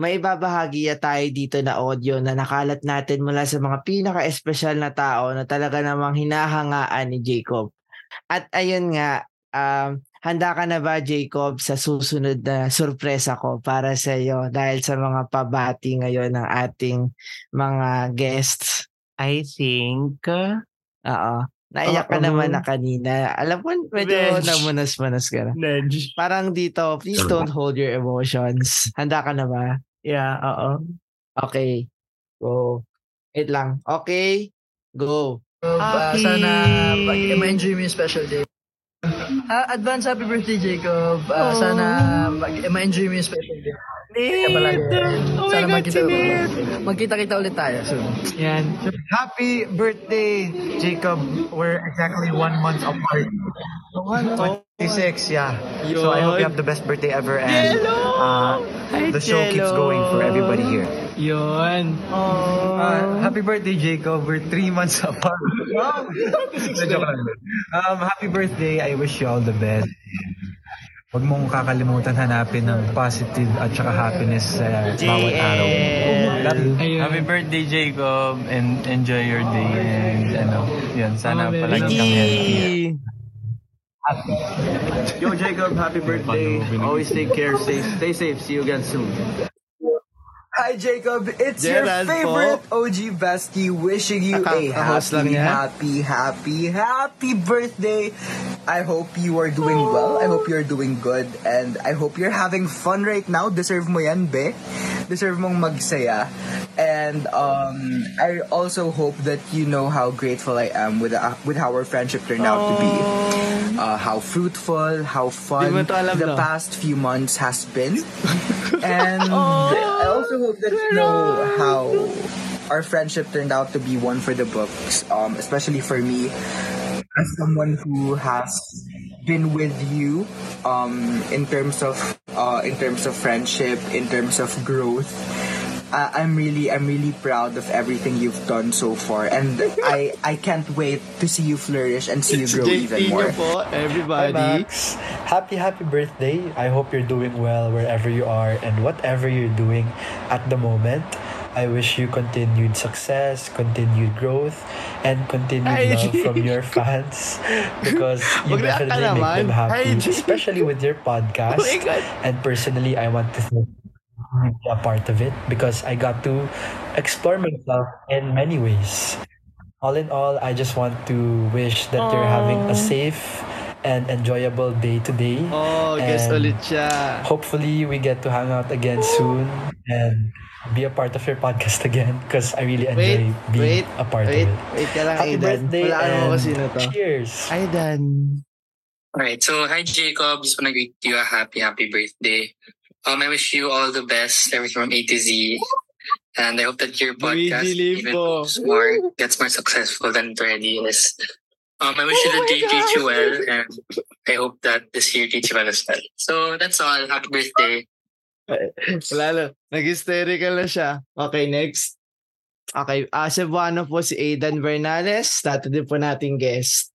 May ibabahagi tayo dito na audio na nakalat natin mula sa mga pinaka-espesyal na tao na talaga namang hinahangaan ni Jacob. At ayun nga, um, handa ka na ba Jacob sa susunod na sorpresa ko para sa iyo dahil sa mga pabati ngayon ng ating mga guests? I think, uh, Oo. Naiyak ka Oo. naman na kanina. Alam mo, medyo Medj. namunas-manas ka na. Nedge. Parang dito, please don't hold your emotions. Handa ka na ba? Yeah, oo. Okay. Go. Wait lang. Okay. Go. Uh, Okay. sana mag- ma-enjoy mo yung special day. Ah, advance happy birthday, Jacob. Oh. Sana mag- ma-enjoy mo yung special day. Palagi. Oh my Sana God, magkita, si Ned. magkita-kita ulit tayo soon. Yan. Happy birthday, Jacob. We're exactly one month apart. Oh, 26, yeah. So I hope you have the best birthday ever and uh, Hi, the show keeps Jello. going for everybody here. Yun. Uh, happy birthday, Jacob. We're three months apart. (laughs) Wow! Joke lang. um, happy birthday. I wish you all the best. Huwag mong kakalimutan hanapin ng positive at saka happiness sa bawat araw. Happy birthday, Jacob, and enjoy your day. And ano, yun, sana palagi kang healthy. Yo, Jacob, happy birthday. Always take care. Stay, stay safe. See you again soon. Hi Jacob, it's Gerald your favorite OG bestie wishing you a happy, happy, happy, happy birthday. I hope you are doing well. I hope you're doing good. And I hope you're having fun right now. Deserve mo yan, be. Deserve mong magsaya. And um, I also hope that you know how grateful I am with, uh, with how our friendship turned out to be. Uh, how fruitful, how fun Di mo to alam, the no? past few months has been. (laughs) and I also hope that you know how our friendship turned out to be one for the books, um, especially for me, as someone who has been with you um, in terms of uh, in terms of friendship, in terms of growth. Uh, I'm really I'm really proud of everything you've done so far, and (laughs) I I can't wait to see you flourish and see you grow even more. po, everybody. Max. Happy, happy birthday. I hope you're doing well wherever you are and whatever you're doing at the moment. I wish you continued success, continued growth, and continued Ay, love from your (laughs) fans (laughs) because you Wag na ka definitely make them happy, Ay, especially with your podcast. Oh. And personally, I want to thank you be a part of it because I got to explore myself in many ways. All in all, I just want to wish that you're having a safe and enjoyable day today. Oh, guess ulit siya. Hopefully, we get to hang out again soon and be a part of your podcast again because I really enjoy Wait, being wait, a part Wait, of it. wait ka lang, Happy Aidan. birthday Wala and kasi na to. cheers! Aidan. Alright, so hi Jacob. Just want to greet you a happy, happy birthday. Um, I wish you all the best, everything from A to Z. And I hope that your podcast even goes more, gets more successful than it already is. Um, I wish you the day treats you well, and I hope that this year treats you well as well. So that's all. Happy birthday. Wala na. Nag-hysterical na siya. Okay, next. Okay, uh, Cebuano po si Aidan Bernales. Dato din po nating guest.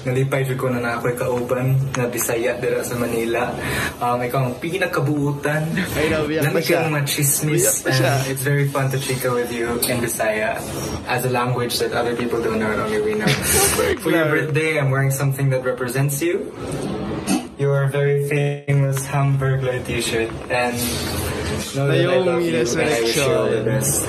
Nalipay jud ko na na ako'y kauban na Bisaya dira sa Manila. Um, ikaw ang pinakabuutan. Ay, nabiyak pa Lami siya. kang machismis. Nabiyak. And it's very fun to chika with you in Bisaya as a language that other people don't know and only we know. (laughs) For your birthday, I'm wearing something that represents you. Your very famous Hamburg light t-shirt. And know that I love you and I wish you all the best.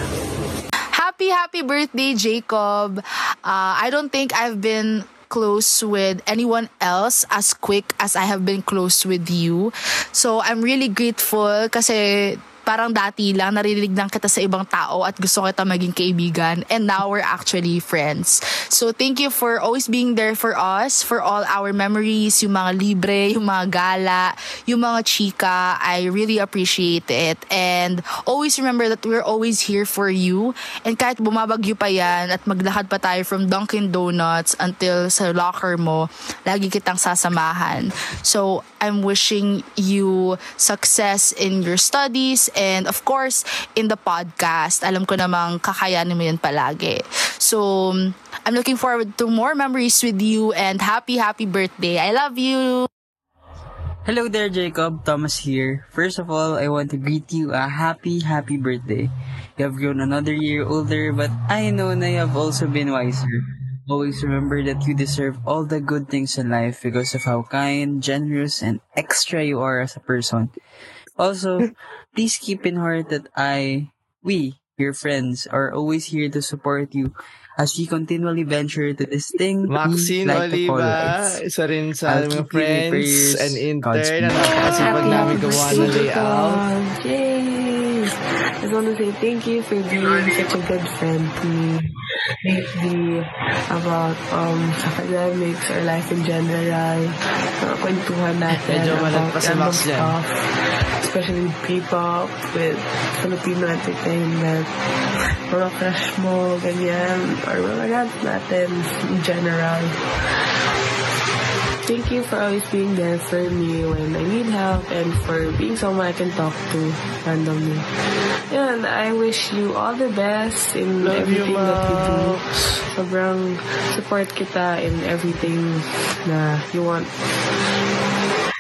Happy, happy birthday, Jacob. Uh, I don't think I've been close with anyone else as quick as I have been close with you. So, I'm really grateful kasi parang dati lang narinig lang kita sa ibang tao at gusto kita maging kaibigan and now we're actually friends. So thank you for always being there for us, for all our memories, yung mga libre, yung mga gala, yung mga chika. I really appreciate it and always remember that we're always here for you and kahit bumabagyo pa yan at maglakad pa tayo from Dunkin Donuts until sa locker mo, lagi kitang sasamahan. So I'm wishing you success in your studies and of course in the podcast. Alam ko namang kakayanin mo yun palagi. So I'm looking forward to more memories with you and happy happy birthday. I love you. Hello there, Jacob. Thomas here. First of all, I want to greet you a happy, happy birthday. You have grown another year older, but I know na you have also been wiser. Always remember that you deserve all the good things in life because of how kind, generous, and extra you are as a person. Also, please keep in heart that I, we, your friends, are always here to support you as we continually venture to this thing Maxine we like to call Oliva, isa rin sa I'll mga friends prayers. and intern na napakasipag namin gumawa ng layout. Yay! I just want to say thank you for being such a good friend to me lately about um academics or life in general. Mga kwentuhan natin Medyo about malagpas si random Max dyan. Especially K-pop, with Filipino entertainment, mga crush mo, ganyan, or mga rant natin in general. Thank you for always being there for me when I need help and for being someone I can talk to randomly. Yan, I wish you all the best in Love you, everything that you do. Sobrang support kita in everything na you want.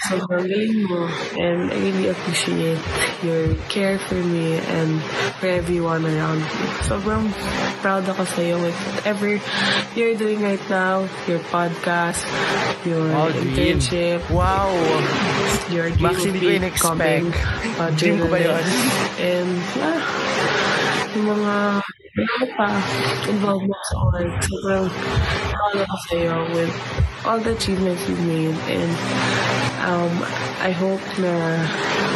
Sobrang galing mo and I really appreciate your care for me and for everyone around me. Sobrang proud ako sa iyo with whatever you're doing right now, your podcast, your dream. internship. Wow! Your dream Max, of hindi ko in-expect. becoming a Dream ko ba yun? And yeah, yung mga ano pa, involvement sa art. Sobrang proud ako sa iyo with all the achievements you've made and um, I hope na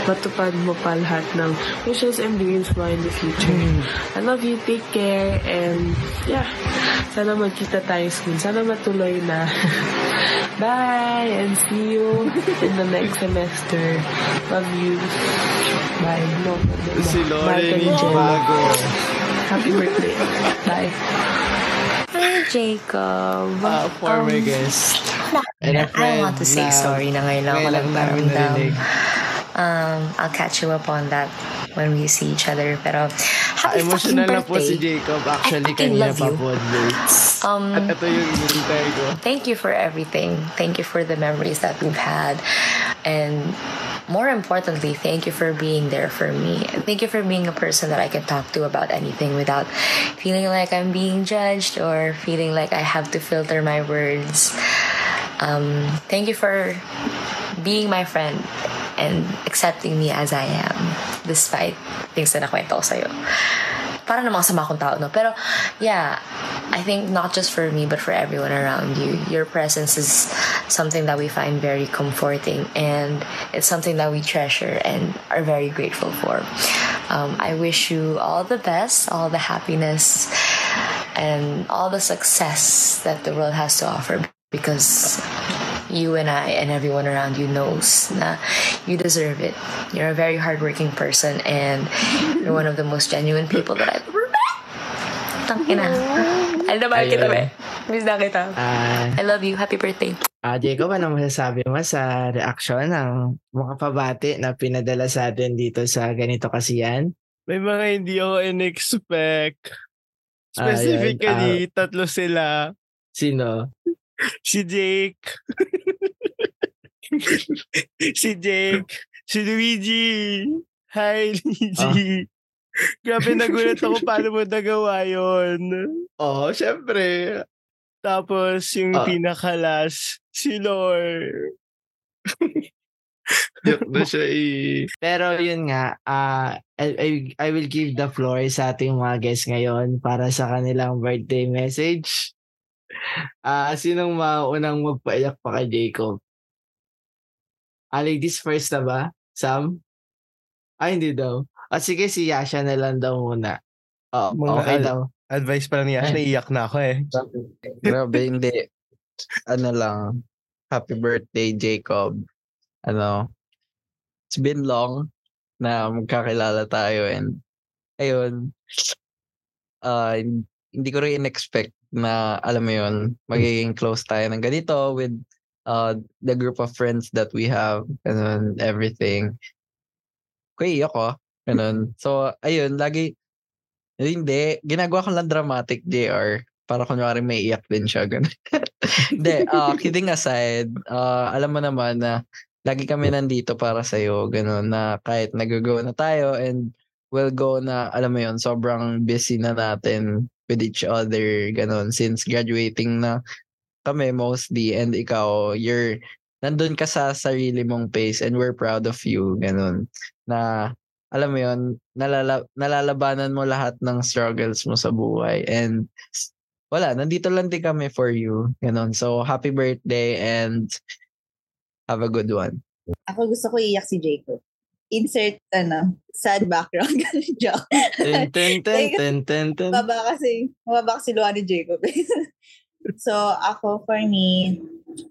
matupad mo pa lahat ng wishes and dreams mo in the future. I love you, take care, and yeah, sana magkita tayo soon. Sana matuloy na. (laughs) Bye, and see you in the next semester. Love you. Bye. No, no, no. Si Bye, Lore. Bago. Happy birthday. Bye. Hi, Jacob. Uh, former Um, guest. And a I friend want to say na sorry na ngayon lang ako ngayon lang namin nagparamdam. narinig. Um, I'll catch you up on that when we see each other. Pero, happy fucking Emotional na po birthday. si Jacob. Actually, I fucking kanina love pa you. po. Dates. Um, At ito yung inintay ko. Thank you for everything. Thank you for the memories that we've had. And more importantly, thank you for being there for me. Thank you for being a person that I can talk to about anything without feeling like I'm being judged or feeling like I have to filter my words. Um, thank you for being my friend and accepting me as I am despite things na nakwento ko sa'yo. Para namang sama akong tao, no? Pero, yeah, I think not just for me, but for everyone around you, your presence is something that we find very comforting and it's something that we treasure and are very grateful for. Um, I wish you all the best, all the happiness, and all the success that the world has to offer because you and I and everyone around you knows na you deserve it. You're a very hardworking person and you're one of the most genuine people that I've ever met. Tangina. Ano na ba Ayun. kita, be? Miss na kita. Ah, I love you. Happy birthday. ah, Jacob, ano masasabi mo sa reaction ng mga pabati na pinadala sa atin dito sa ganito kasi yan? May mga hindi ako in-expect. Specifically, Ayun, ah, tatlo sila. Sino? (laughs) Si Jake. (laughs) (laughs) si Jake. Si Luigi. Hi, (laughs) Luigi. Grabe, nagulat ako paano mo nagawa yun. Oo, oh, syempre. Tapos, yung Ah. pinakalas, si. Joke (laughs) na siya eh. Pero yun nga, ah I, I, I will give the floor sa ating mga guests ngayon para sa kanilang birthday message. Ah, sinong maunang magpaiyak pa kay Jacob? Ah, ladies first na ba? Sam? Ah, hindi daw. Ah, sige, si Yasha na lang daw muna. Oh, Mga okay ad- daw. Advice pa lang niya, naiiyak na ako eh. Grabe, hindi. Ano lang. Happy birthday, Jacob. Ano, it's been long na magkakilala tayo and ayun, uh, hindi ko rin in-expect na, alam mo yun, magiging close tayo ng ganito with uh, the group of friends that we have and everything. Kuya ako. Ganun. So, ayun, lagi, hindi, ginagawa ko lang dramatic, JR. Para kunwari may iyak din siya. Ganun. (laughs) Hindi, uh, kidding aside, uh, alam mo naman na lagi kami nandito para sa'yo. Ganun, na kahit nag-go na tayo and we'll go na, alam mo yon sobrang busy na natin with each other. Ganun, since graduating na kami mostly and ikaw, you're nandun ka sa sarili mong pace and we're proud of you. Ganun. Na alam mo yon nalala, nalalabanan mo lahat ng struggles mo sa buhay and wala, nandito lang din kami for you. Ganon. So, happy birthday and have a good one. Ako gusto ko iyak si Jacob. Insert, ano, sad background. (laughs) Joke. Ten, ten, ten, ten, ten, ten. Mababa kasi, mababa kasi luha ni Jacob. (laughs) so, ako for me,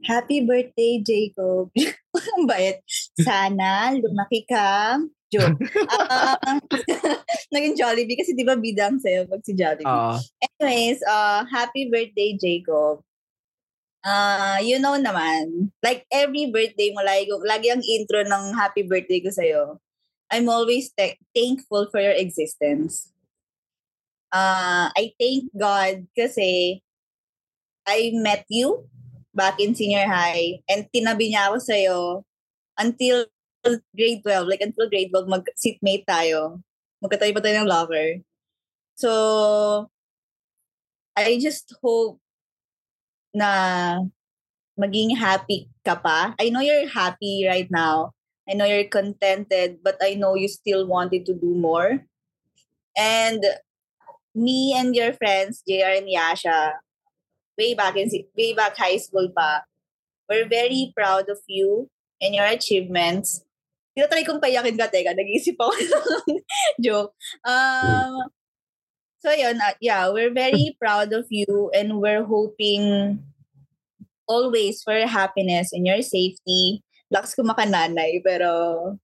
happy birthday, Jacob. (laughs) Ang bait. Sana lumaki ka. Joke. Ah, (laughs) naging Jollibee kasi di ba bidang sa'yo pag si Jollibee. Oo. Anyways, uh, happy birthday, Jacob. Uh, you know naman, like every birthday mo, lagi, lagi ang intro ng happy birthday ko sa'yo. I'm always th- thankful for your existence. Uh, I thank God kasi I met you back in senior high and tinabi niya ako sa'yo until grade 12, like until grade 12, mag-seatmate tayo. Magkatayo pa tayo ng locker. So, I just hope na maging happy ka pa. I know you're happy right now. I know you're contented, but I know you still wanted to do more. And me and your friends, JR and Yasha, way back in way back high school pa, we're very proud of you and your achievements. Tinatry kong payakin ka, teka, nag-iisip ako ng (laughs) joke. Um, so yun, uh, yeah, we're very proud of you and we're hoping always for your happiness and your safety. Lakas ko makananay, pero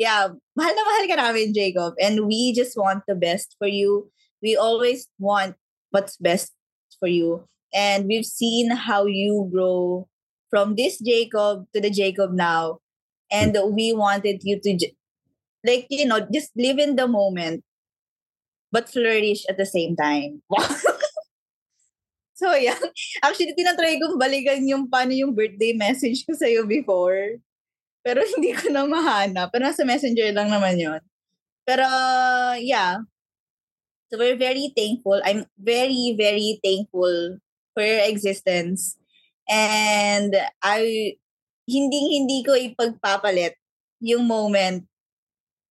yeah, mahal na mahal ka namin, Jacob. And we just want the best for you. We always want what's best for you. And we've seen how you grow from this Jacob to the Jacob now. And we wanted you to, like, you know, just live in the moment, but flourish at the same time. (laughs) so, yeah. Actually, tinatry kong balikan yung paano yung birthday message ko sa'yo before. Pero (laughs) hindi ko na mahanap. Pero nasa messenger lang naman yon. Pero, yeah. So, we're very thankful. I'm very, very thankful for your existence. And I, hindi hindi ko ipagpapalit yung moment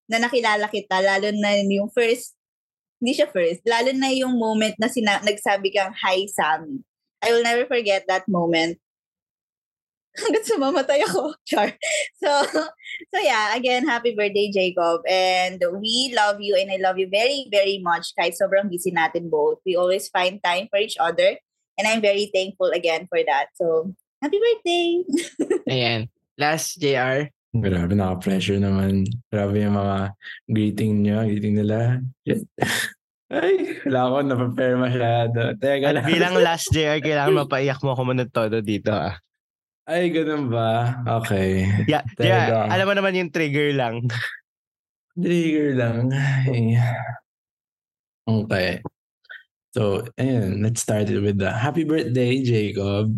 na nakilala kita, lalo na yung first, hindi siya first, lalo na yung moment na sina, nagsabi kang, Hi, Sammy. I will never forget that moment. (laughs) Hanggang sumamatay ako. (laughs) Char. So, so yeah, again, happy birthday, Jacob. And we love you and I love you very, very much. Kahit sobrang busy natin both. We always find time for each other. And I'm very thankful again for that. So, happy birthday! (laughs) Ayan. Last, JR. Grabe, naka-pressure naman. Grabe yung mga greeting nyo, greeting nila. (laughs) Ay, wala ako na-prepare masyado. Teka At lang. bilang (laughs) last JR, kailangan mapaiyak mo ako muna todo dito ah. Ay, ganun ba? Okay. Yeah, Teka. yeah, alam mo naman yung trigger lang. Trigger lang. Ay. Okay. So, ayun, let's start it with the happy birthday, Jacob.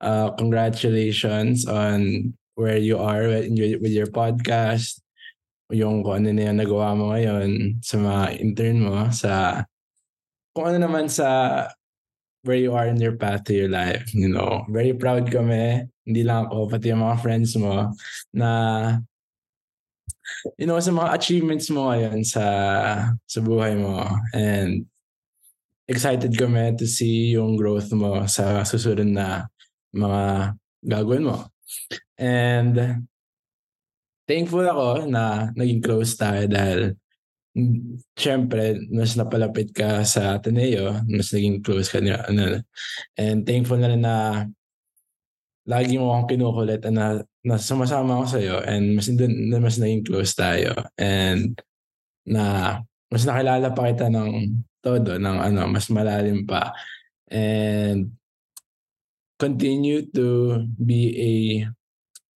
Uh, congratulations on where you are with your, with your podcast, yung kung ano na yung nagawa mo ngayon sa mga intern mo, sa kung ano naman sa where you are in your path to your life. You know, very proud kami, hindi lang ako, pati yung mga friends mo, na you know, sa mga achievements mo ngayon sa sa buhay mo. And excited kami to see yung growth mo sa susunod na mga gagawin mo. And thankful ako na naging close tayo dahil syempre, mas napalapit ka sa Ateneo, mas naging close ka niya. Ano, and thankful na rin na lagi mo akong kinukulit na, na sumasama ako sa'yo and mas, na mas naging close tayo. And na mas nakilala pa kita ng todo ng ano mas malalim pa. And continue to be a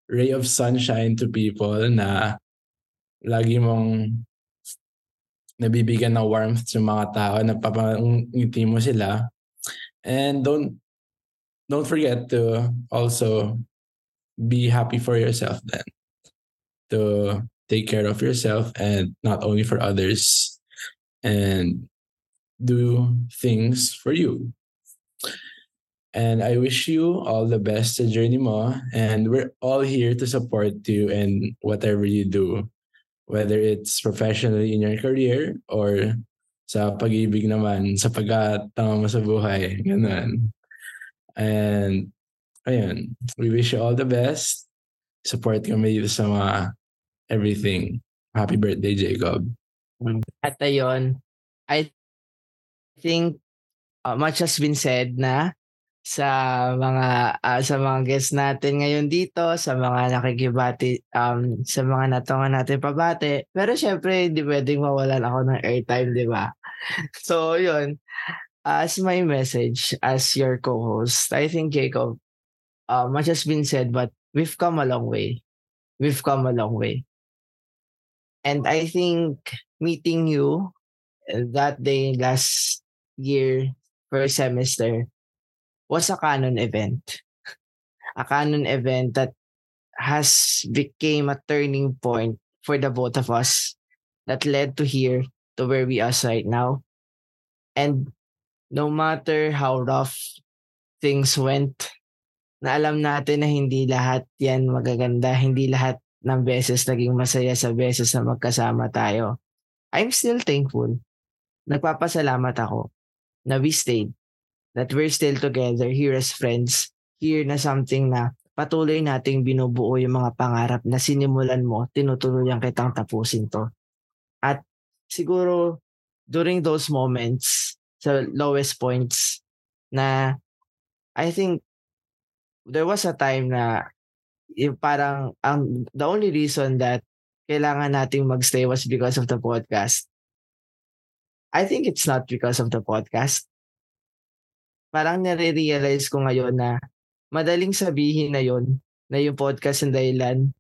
ray of sunshine to people na lagi mong nabibigyan ng warmth sa mga tao na papangiti mo sila. And don't don't forget to also be happy for yourself then. To take care of yourself and not only for others. And do things for you. And I wish you all the best sa journey mo. And we're all here to support you in whatever you do. Whether it's professionally in your career or sa pag-ibig naman, sa pagkatanga mo sa buhay. Ganun. And, ayun. We wish you all the best. Support kami sa mga everything. Happy birthday, Jacob. At ayun, I think uh, much has been said na sa mga uh, sa mga guests natin ngayon dito, sa mga nakikibati um sa mga natungan natin pabati. Pero syempre hindi pwedeng mawalan ako ng airtime, 'di ba? (laughs) So, 'yun. As my message as your co-host, I think Jacob, uh, much has been said but we've come a long way. We've come a long way. And I think meeting you that day last year first semester was a canon event. A canon event that has became a turning point for the both of us that led to here to where we are right now. And no matter how rough things went, na alam natin na hindi lahat yan magaganda, hindi lahat ng beses naging masaya sa beses na magkasama tayo. I'm still thankful. Nagpapasalamat ako na we stayed, that we're still together here as friends, here na something na patuloy nating binubuo yung mga pangarap na sinimulan mo, tinutuluyan kitang tapusin to. At siguro during those moments, sa lowest points, na I think there was a time na yung parang ang the only reason that kailangan nating magstay was because of the podcast. I think it's not because of the podcast. Parang nare-realize ko ngayon na madaling sabihin na yon na yung podcast ang dahilan.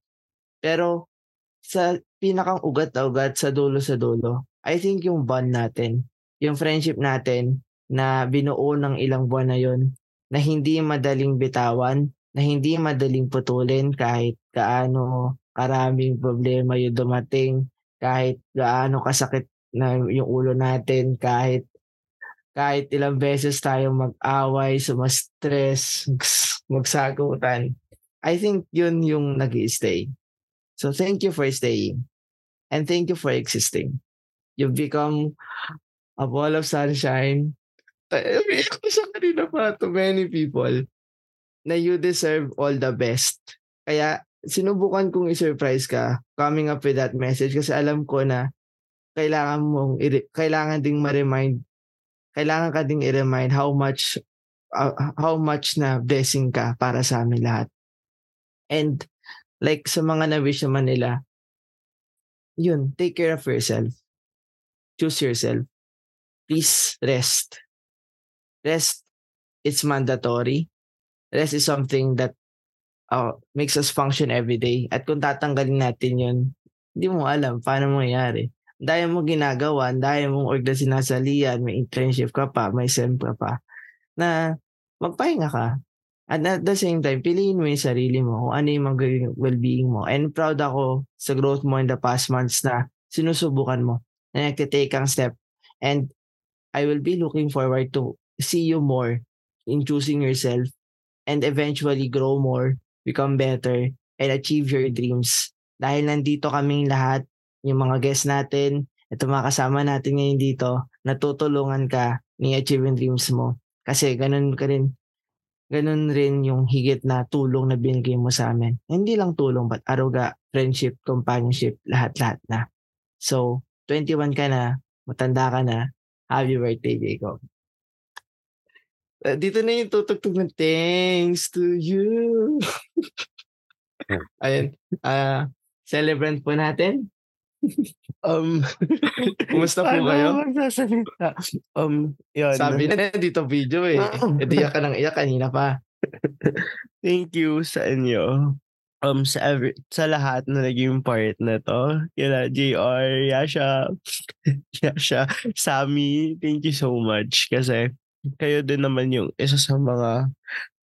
Pero sa pinakang ugat na ugat sa dulo sa dulo, I think yung bond natin, yung friendship natin na binuo ng ilang buwan na yon na hindi madaling bitawan, na hindi madaling putulin kahit kaano karaming problema yung dumating, kahit gaano kasakit na yung ulo natin kahit kahit ilang beses tayo mag-away, sumastress, (laughs) magsagutan. I think yun yung nag stay So thank you for staying. And thank you for existing. You've become a ball of sunshine. Umiyak ko sa kanina pa to many people na you deserve all the best. Kaya sinubukan kong i-surprise ka coming up with that message kasi alam ko na kailangan mong kailangan ding ma-remind kailangan ka ding i-remind how much uh, how much na blessing ka para sa amin lahat. And like sa mga na-wish naman nila, yun, take care of yourself. Choose yourself. Please rest. Rest, it's mandatory. Rest is something that uh, makes us function every day. At kung tatanggalin natin yun, hindi mo alam paano mangyayari dahil mo ginagawa, dahil mong org na sinasalian, may internship ka pa, may SEM ka pa, na magpahinga ka. At at the same time, piliin mo yung sarili mo kung ano yung magiging well-being mo. And proud ako sa growth mo in the past months na sinusubukan mo, na nagtitake kang step. And I will be looking forward to see you more in choosing yourself and eventually grow more, become better, and achieve your dreams. Dahil nandito kaming lahat, yung mga guests natin, ito mga kasama natin ngayon dito, natutulungan ka ni achieve yung dreams mo. Kasi ganun ka rin, ganun rin yung higit na tulong na binigay mo sa amin. Hindi lang tulong, but aruga, friendship, companionship, lahat-lahat na. So, 21 ka na, matanda ka na, happy birthday, Jacob. Uh, dito na yung tutugtog ng thanks to you. (laughs) Ayun. Uh, celebrant po natin. Um, (laughs) kumusta po kayo? magsasalita? Um, yun. Sabi na dito video eh. E di ka nang iyak kanina pa. (laughs) Thank you sa inyo. Um, sa, every, sa lahat na naging part na to. Kila JR, Yasha, (laughs) Yasha, Sammy, thank you so much. Kasi kayo din naman yung isa sa mga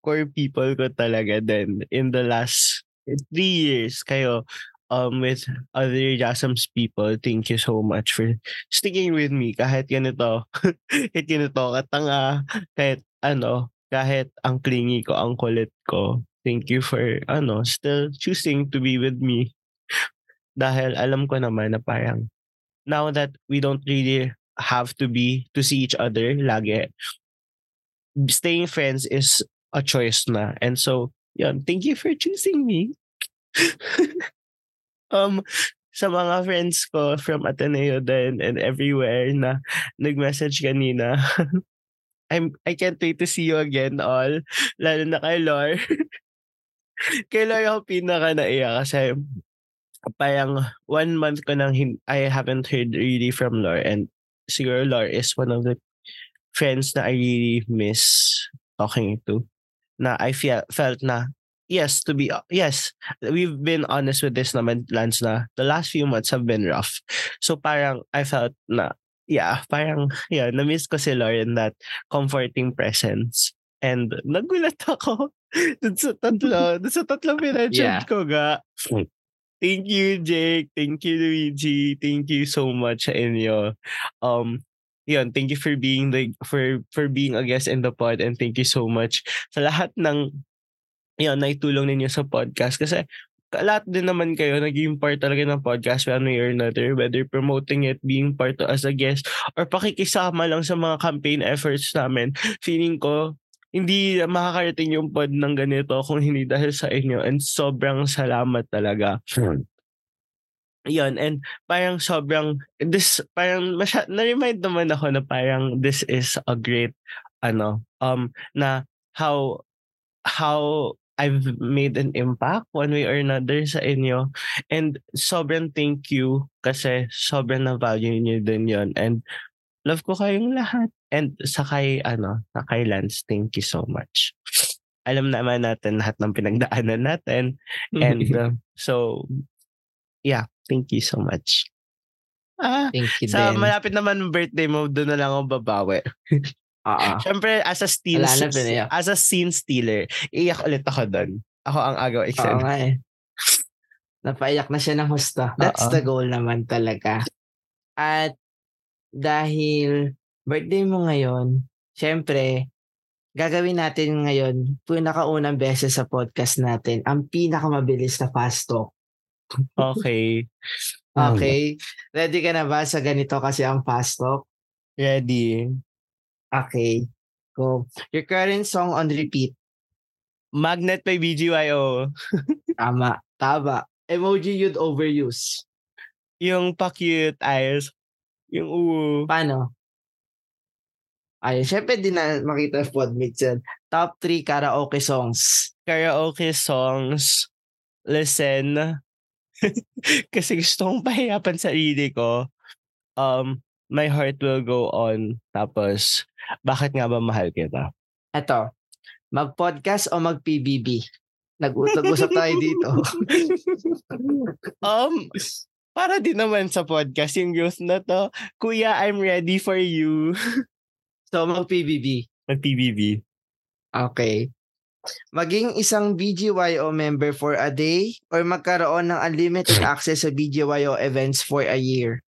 core people ko talaga din in the last three years. Kayo, um, with other Jasm's people, thank you so much for sticking with me kahit ganito, (laughs) kahit ganito, katanga, kahit ano, kahit ang clingy ko, ang kulit ko. Thank you for, ano, still choosing to be with me. (laughs) Dahil alam ko naman na parang, now that we don't really have to be, to see each other lagi, staying friends is a choice na. And so, yun, thank you for choosing me. (laughs) um, sa mga friends ko from Ateneo din and everywhere na nag-message kanina. (laughs) I'm, I can't wait to see you again all. Lalo na kay Lor. (laughs) kay Lor ako pinaka naiyak kasi parang one month ko nang hin- I haven't heard really from Lor and siguro Lor is one of the friends na I really miss talking to. Na I feel, felt na yes, to be yes, we've been honest with this naman, Lance, na the last few months have been rough. So parang I felt na, yeah, parang, yeah, na-miss ko si Lauren that comforting presence. And nagulat (laughs) ako dun sa tatlo, (laughs) dun sa tatlo Yeah. ko ga. Thank you, Jake. Thank you, Luigi. Thank you so much sa inyo. Um, yun, thank you for being the for for being a guest in the pod and thank you so much sa lahat ng yun, naitulong ninyo sa podcast kasi ka- lahat din naman kayo naging part talaga ng podcast one way or another whether promoting it, being part as a guest or pakikisama lang sa mga campaign efforts namin. Feeling ko hindi makakarating yung pod ng ganito kung hindi dahil sa inyo and sobrang salamat talaga. Yun, and parang sobrang, this, parang, masya, na-remind naman ako na parang this is a great, ano, um, na how, how I've made an impact one way or another sa inyo. And sobrang thank you kasi sobrang na-value niyo din yon And love ko kayong lahat. And sa kay, ano, sa kay Lance, thank you so much. Alam naman natin lahat ng pinagdaanan natin. And uh, (laughs) so, yeah, thank you so much. Ah, Thank you sa din. malapit naman birthday mo, doon na lang ako babawi. (laughs) Oo. Siyempre, as a steal, Wala na, pinayak. as a scene stealer, iiyak ulit ako doon. Ako ang agaw Oo exam. nga eh. Napaiyak na siya ng husto. That's Oo. the goal naman talaga. At dahil birthday mo ngayon, syempre, gagawin natin ngayon, pinakaunang beses sa podcast natin, ang pinakamabilis na fast talk. Okay. (laughs) Okay? Ready ka na ba sa ganito kasi ang fast talk? Ready. Okay. Go. Your current song on repeat. Magnet by BGYO. (laughs) Tama. Tama. Emoji you'd overuse. Yung pa-cute eyes. Yung uwu. Paano? Ayun, syempre din na makita ng podmates yan. Top 3 karaoke songs. Karaoke songs. Listen. (laughs) Kasi gusto kong pahirapan sa sarili ko. Um, My Heart Will Go On. Tapos, Bakit nga ba mahal kita? Eto, mag-podcast o mag-PBB? Nag- nag-usap tayo dito. (laughs) um, Para din naman sa podcast yung youth na to. Kuya, I'm ready for you. (laughs) so, mag-PBB. Mag-PBB. Okay. Maging isang BGYO member for a day or magkaroon ng unlimited access sa BGYO events for a year?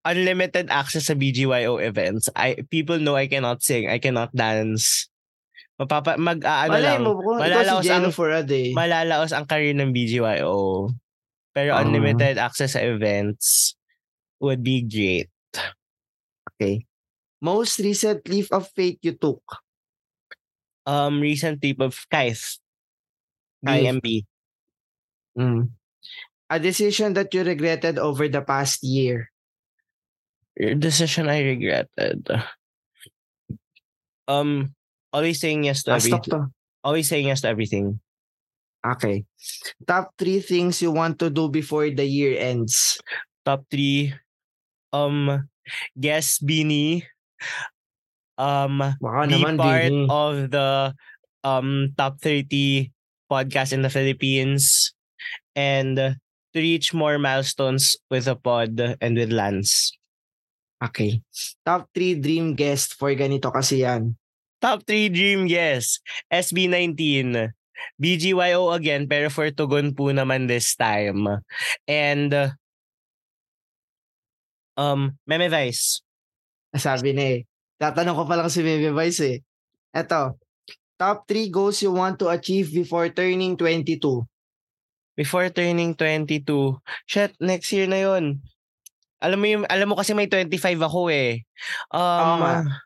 Unlimited access sa BGYO events. I people know I cannot sing, I cannot dance. Mapapa mag aano Malay lang. mo, kung si malalaos Jello ang for a day. malalaos ang career ng BGYO. Pero Ah. unlimited access sa events would be great. Okay. Most recent leap of faith you took? Um recent tip of. Kaith. DMB. Mm. A decision that you regretted over the past year? Decision I regretted. Um always saying yes to Ah, everything. Always saying yes to everything. Okay. Top three things you want to do before the year ends? Top three. Um, guess Beanie. Um, Baka be naman, part Beanie. of the um top 30 podcast in the Philippines and to reach more milestones with a pod and with Lance. Okay. Top three dream guest for ganito kasi yan. Top 3 dream guess. SB19. BGYO again pero for Tugon po naman this time. And um Meme Vice. Sabi na eh. Tatanong ko pa lang si Bebe Vice eh. Eto. Top three goals you want to achieve before turning 22. Before turning 22. Shit, next year na yon. Alam mo yung, alam mo kasi may 25 ako eh. Um, nga.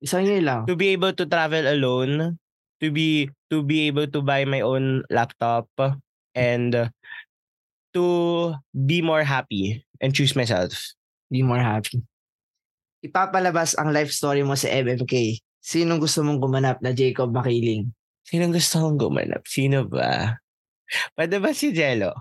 Isang year lang. to be able to travel alone, to be to be able to buy my own laptop and to be more happy and choose myself. Be more happy. Ipapalabas ang life story mo sa MMK. Sinong gusto mong gumanap na Jacob Makiling? Sinong gusto mong gumanap? Sino ba? Pwede ba si Jello?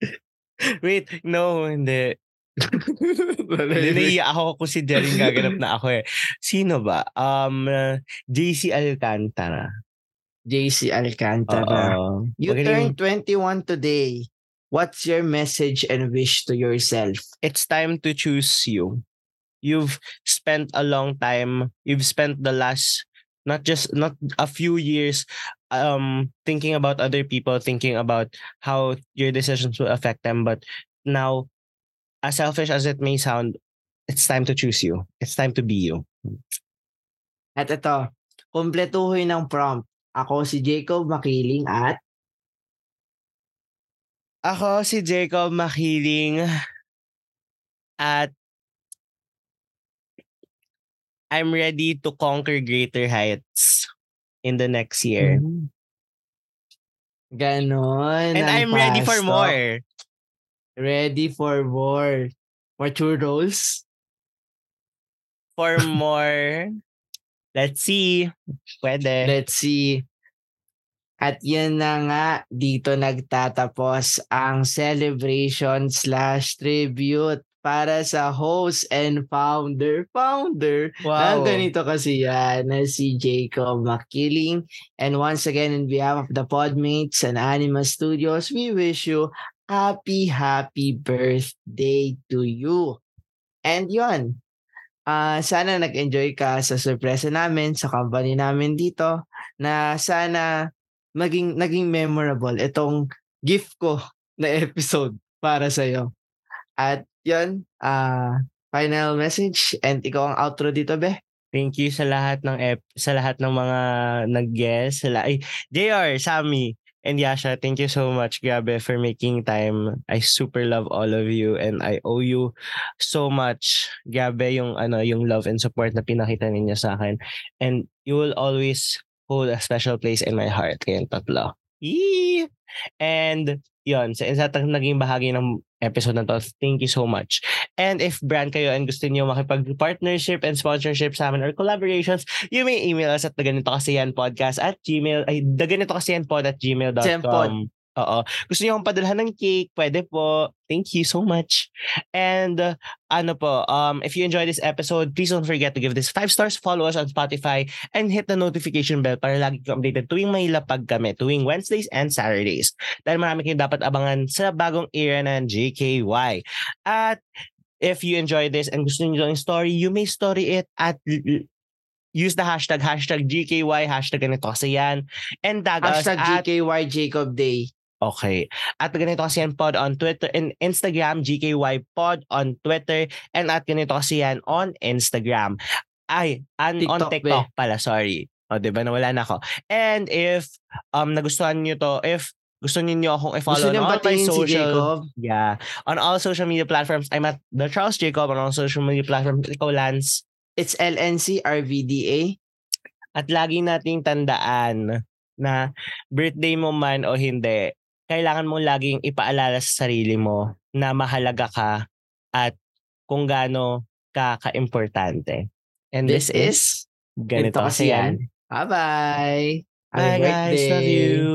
(laughs) Wait, no, hindi. Hindi naiiyak ako kung si yung gaganap (laughs) na ako eh. Sino ba? Um, JC Alcantara. JC Alcantara. Oo. You Magaling. turned 21 today. What's your message and wish to yourself? it's time to choose you. You've spent a long time. You've spent the last not just not a few years um thinking about other people, thinking about how your decisions will affect them. But now, as selfish as it may sound, it's time to choose you. It's time to be you. At ito, kumpletuhin ng prompt. Ako si Jacob Makiling at Ako si Jacob Makiling at I'm ready to conquer greater heights in the next year. ganon. And ang I'm ready for pasto. more. Ready for more. More churros? For more. Let's see. Pwede. Let's see. At yan na nga, dito nagtatapos ang celebration slash tribute para sa host and founder, founder Wow. ng ganito kasi yan na si Jacob Makiling. And once again, in behalf of the Podmates and Anima Studios, we wish you happy, happy birthday to you. And yun, ah sana nag-enjoy ka sa sorpresa namin, sa company namin dito, na sana maging naging memorable itong gift ko na episode para sa iyo. At 'yun, ah final message and ikaw ang outro dito, be. Thank you sa lahat ng ep- sa lahat ng mga nag-guest. Sa la- Ay, JR, Sammy, and Yasha, thank you so much, Grabe, for making time. I super love all of you and I owe you so much. Grabe yung ano, yung love and support na pinakita ninyo sa akin. And you will always hold a special place in my heart kayong tatlo. Yee! And yun, sa isa tang naging bahagi ng episode na to, thank you so much. And if brand kayo and gusto niyo makipag-partnership and sponsorship sa amin or collaborations, you may email us at daganito kasi yan podcast at gmail, ay daganito kasi yan pod at gmail.com. Oo. Gusto niyo akong padalhan ng cake, pwede po. Thank you so much. And uh, ano po, um, if you enjoy this episode, please don't forget to give this five stars, follow us on Spotify, and hit the notification bell para lagi kayo updated tuwing may lapag kami, tuwing Wednesdays and Saturdays. Dahil marami kayong dapat abangan sa bagong era ng JKY. At if you enjoy this and gusto niyo yung story, you may story it at use the hashtag, hashtag GKY, hashtag ganito kasi yan. And tag us Hashtag at GKY Jacob Day. Okay. At ganito kasi yan pod on Twitter and Instagram, GKY pod on Twitter, and at ganito kasi yan on Instagram. Ay, and on TikTok, TikTok pala, sorry. O, di ba? Nawala na ako. And if um nagustuhan niyo to, if gusto niyo akong i-follow on all my batiin si social, Jacob? yeah, on all social media platforms, I'm at the Charles Jacob on all social media platforms. Ikaw, Lance. It's LNC RVDA. At lagi nating tandaan na birthday mo man o hindi, kailangan mo laging ipaalala sa sarili mo na mahalaga ka at kung gaano ka ka-importante. And this, is ganito kasi yan. Bye-bye. Bye guys, love you.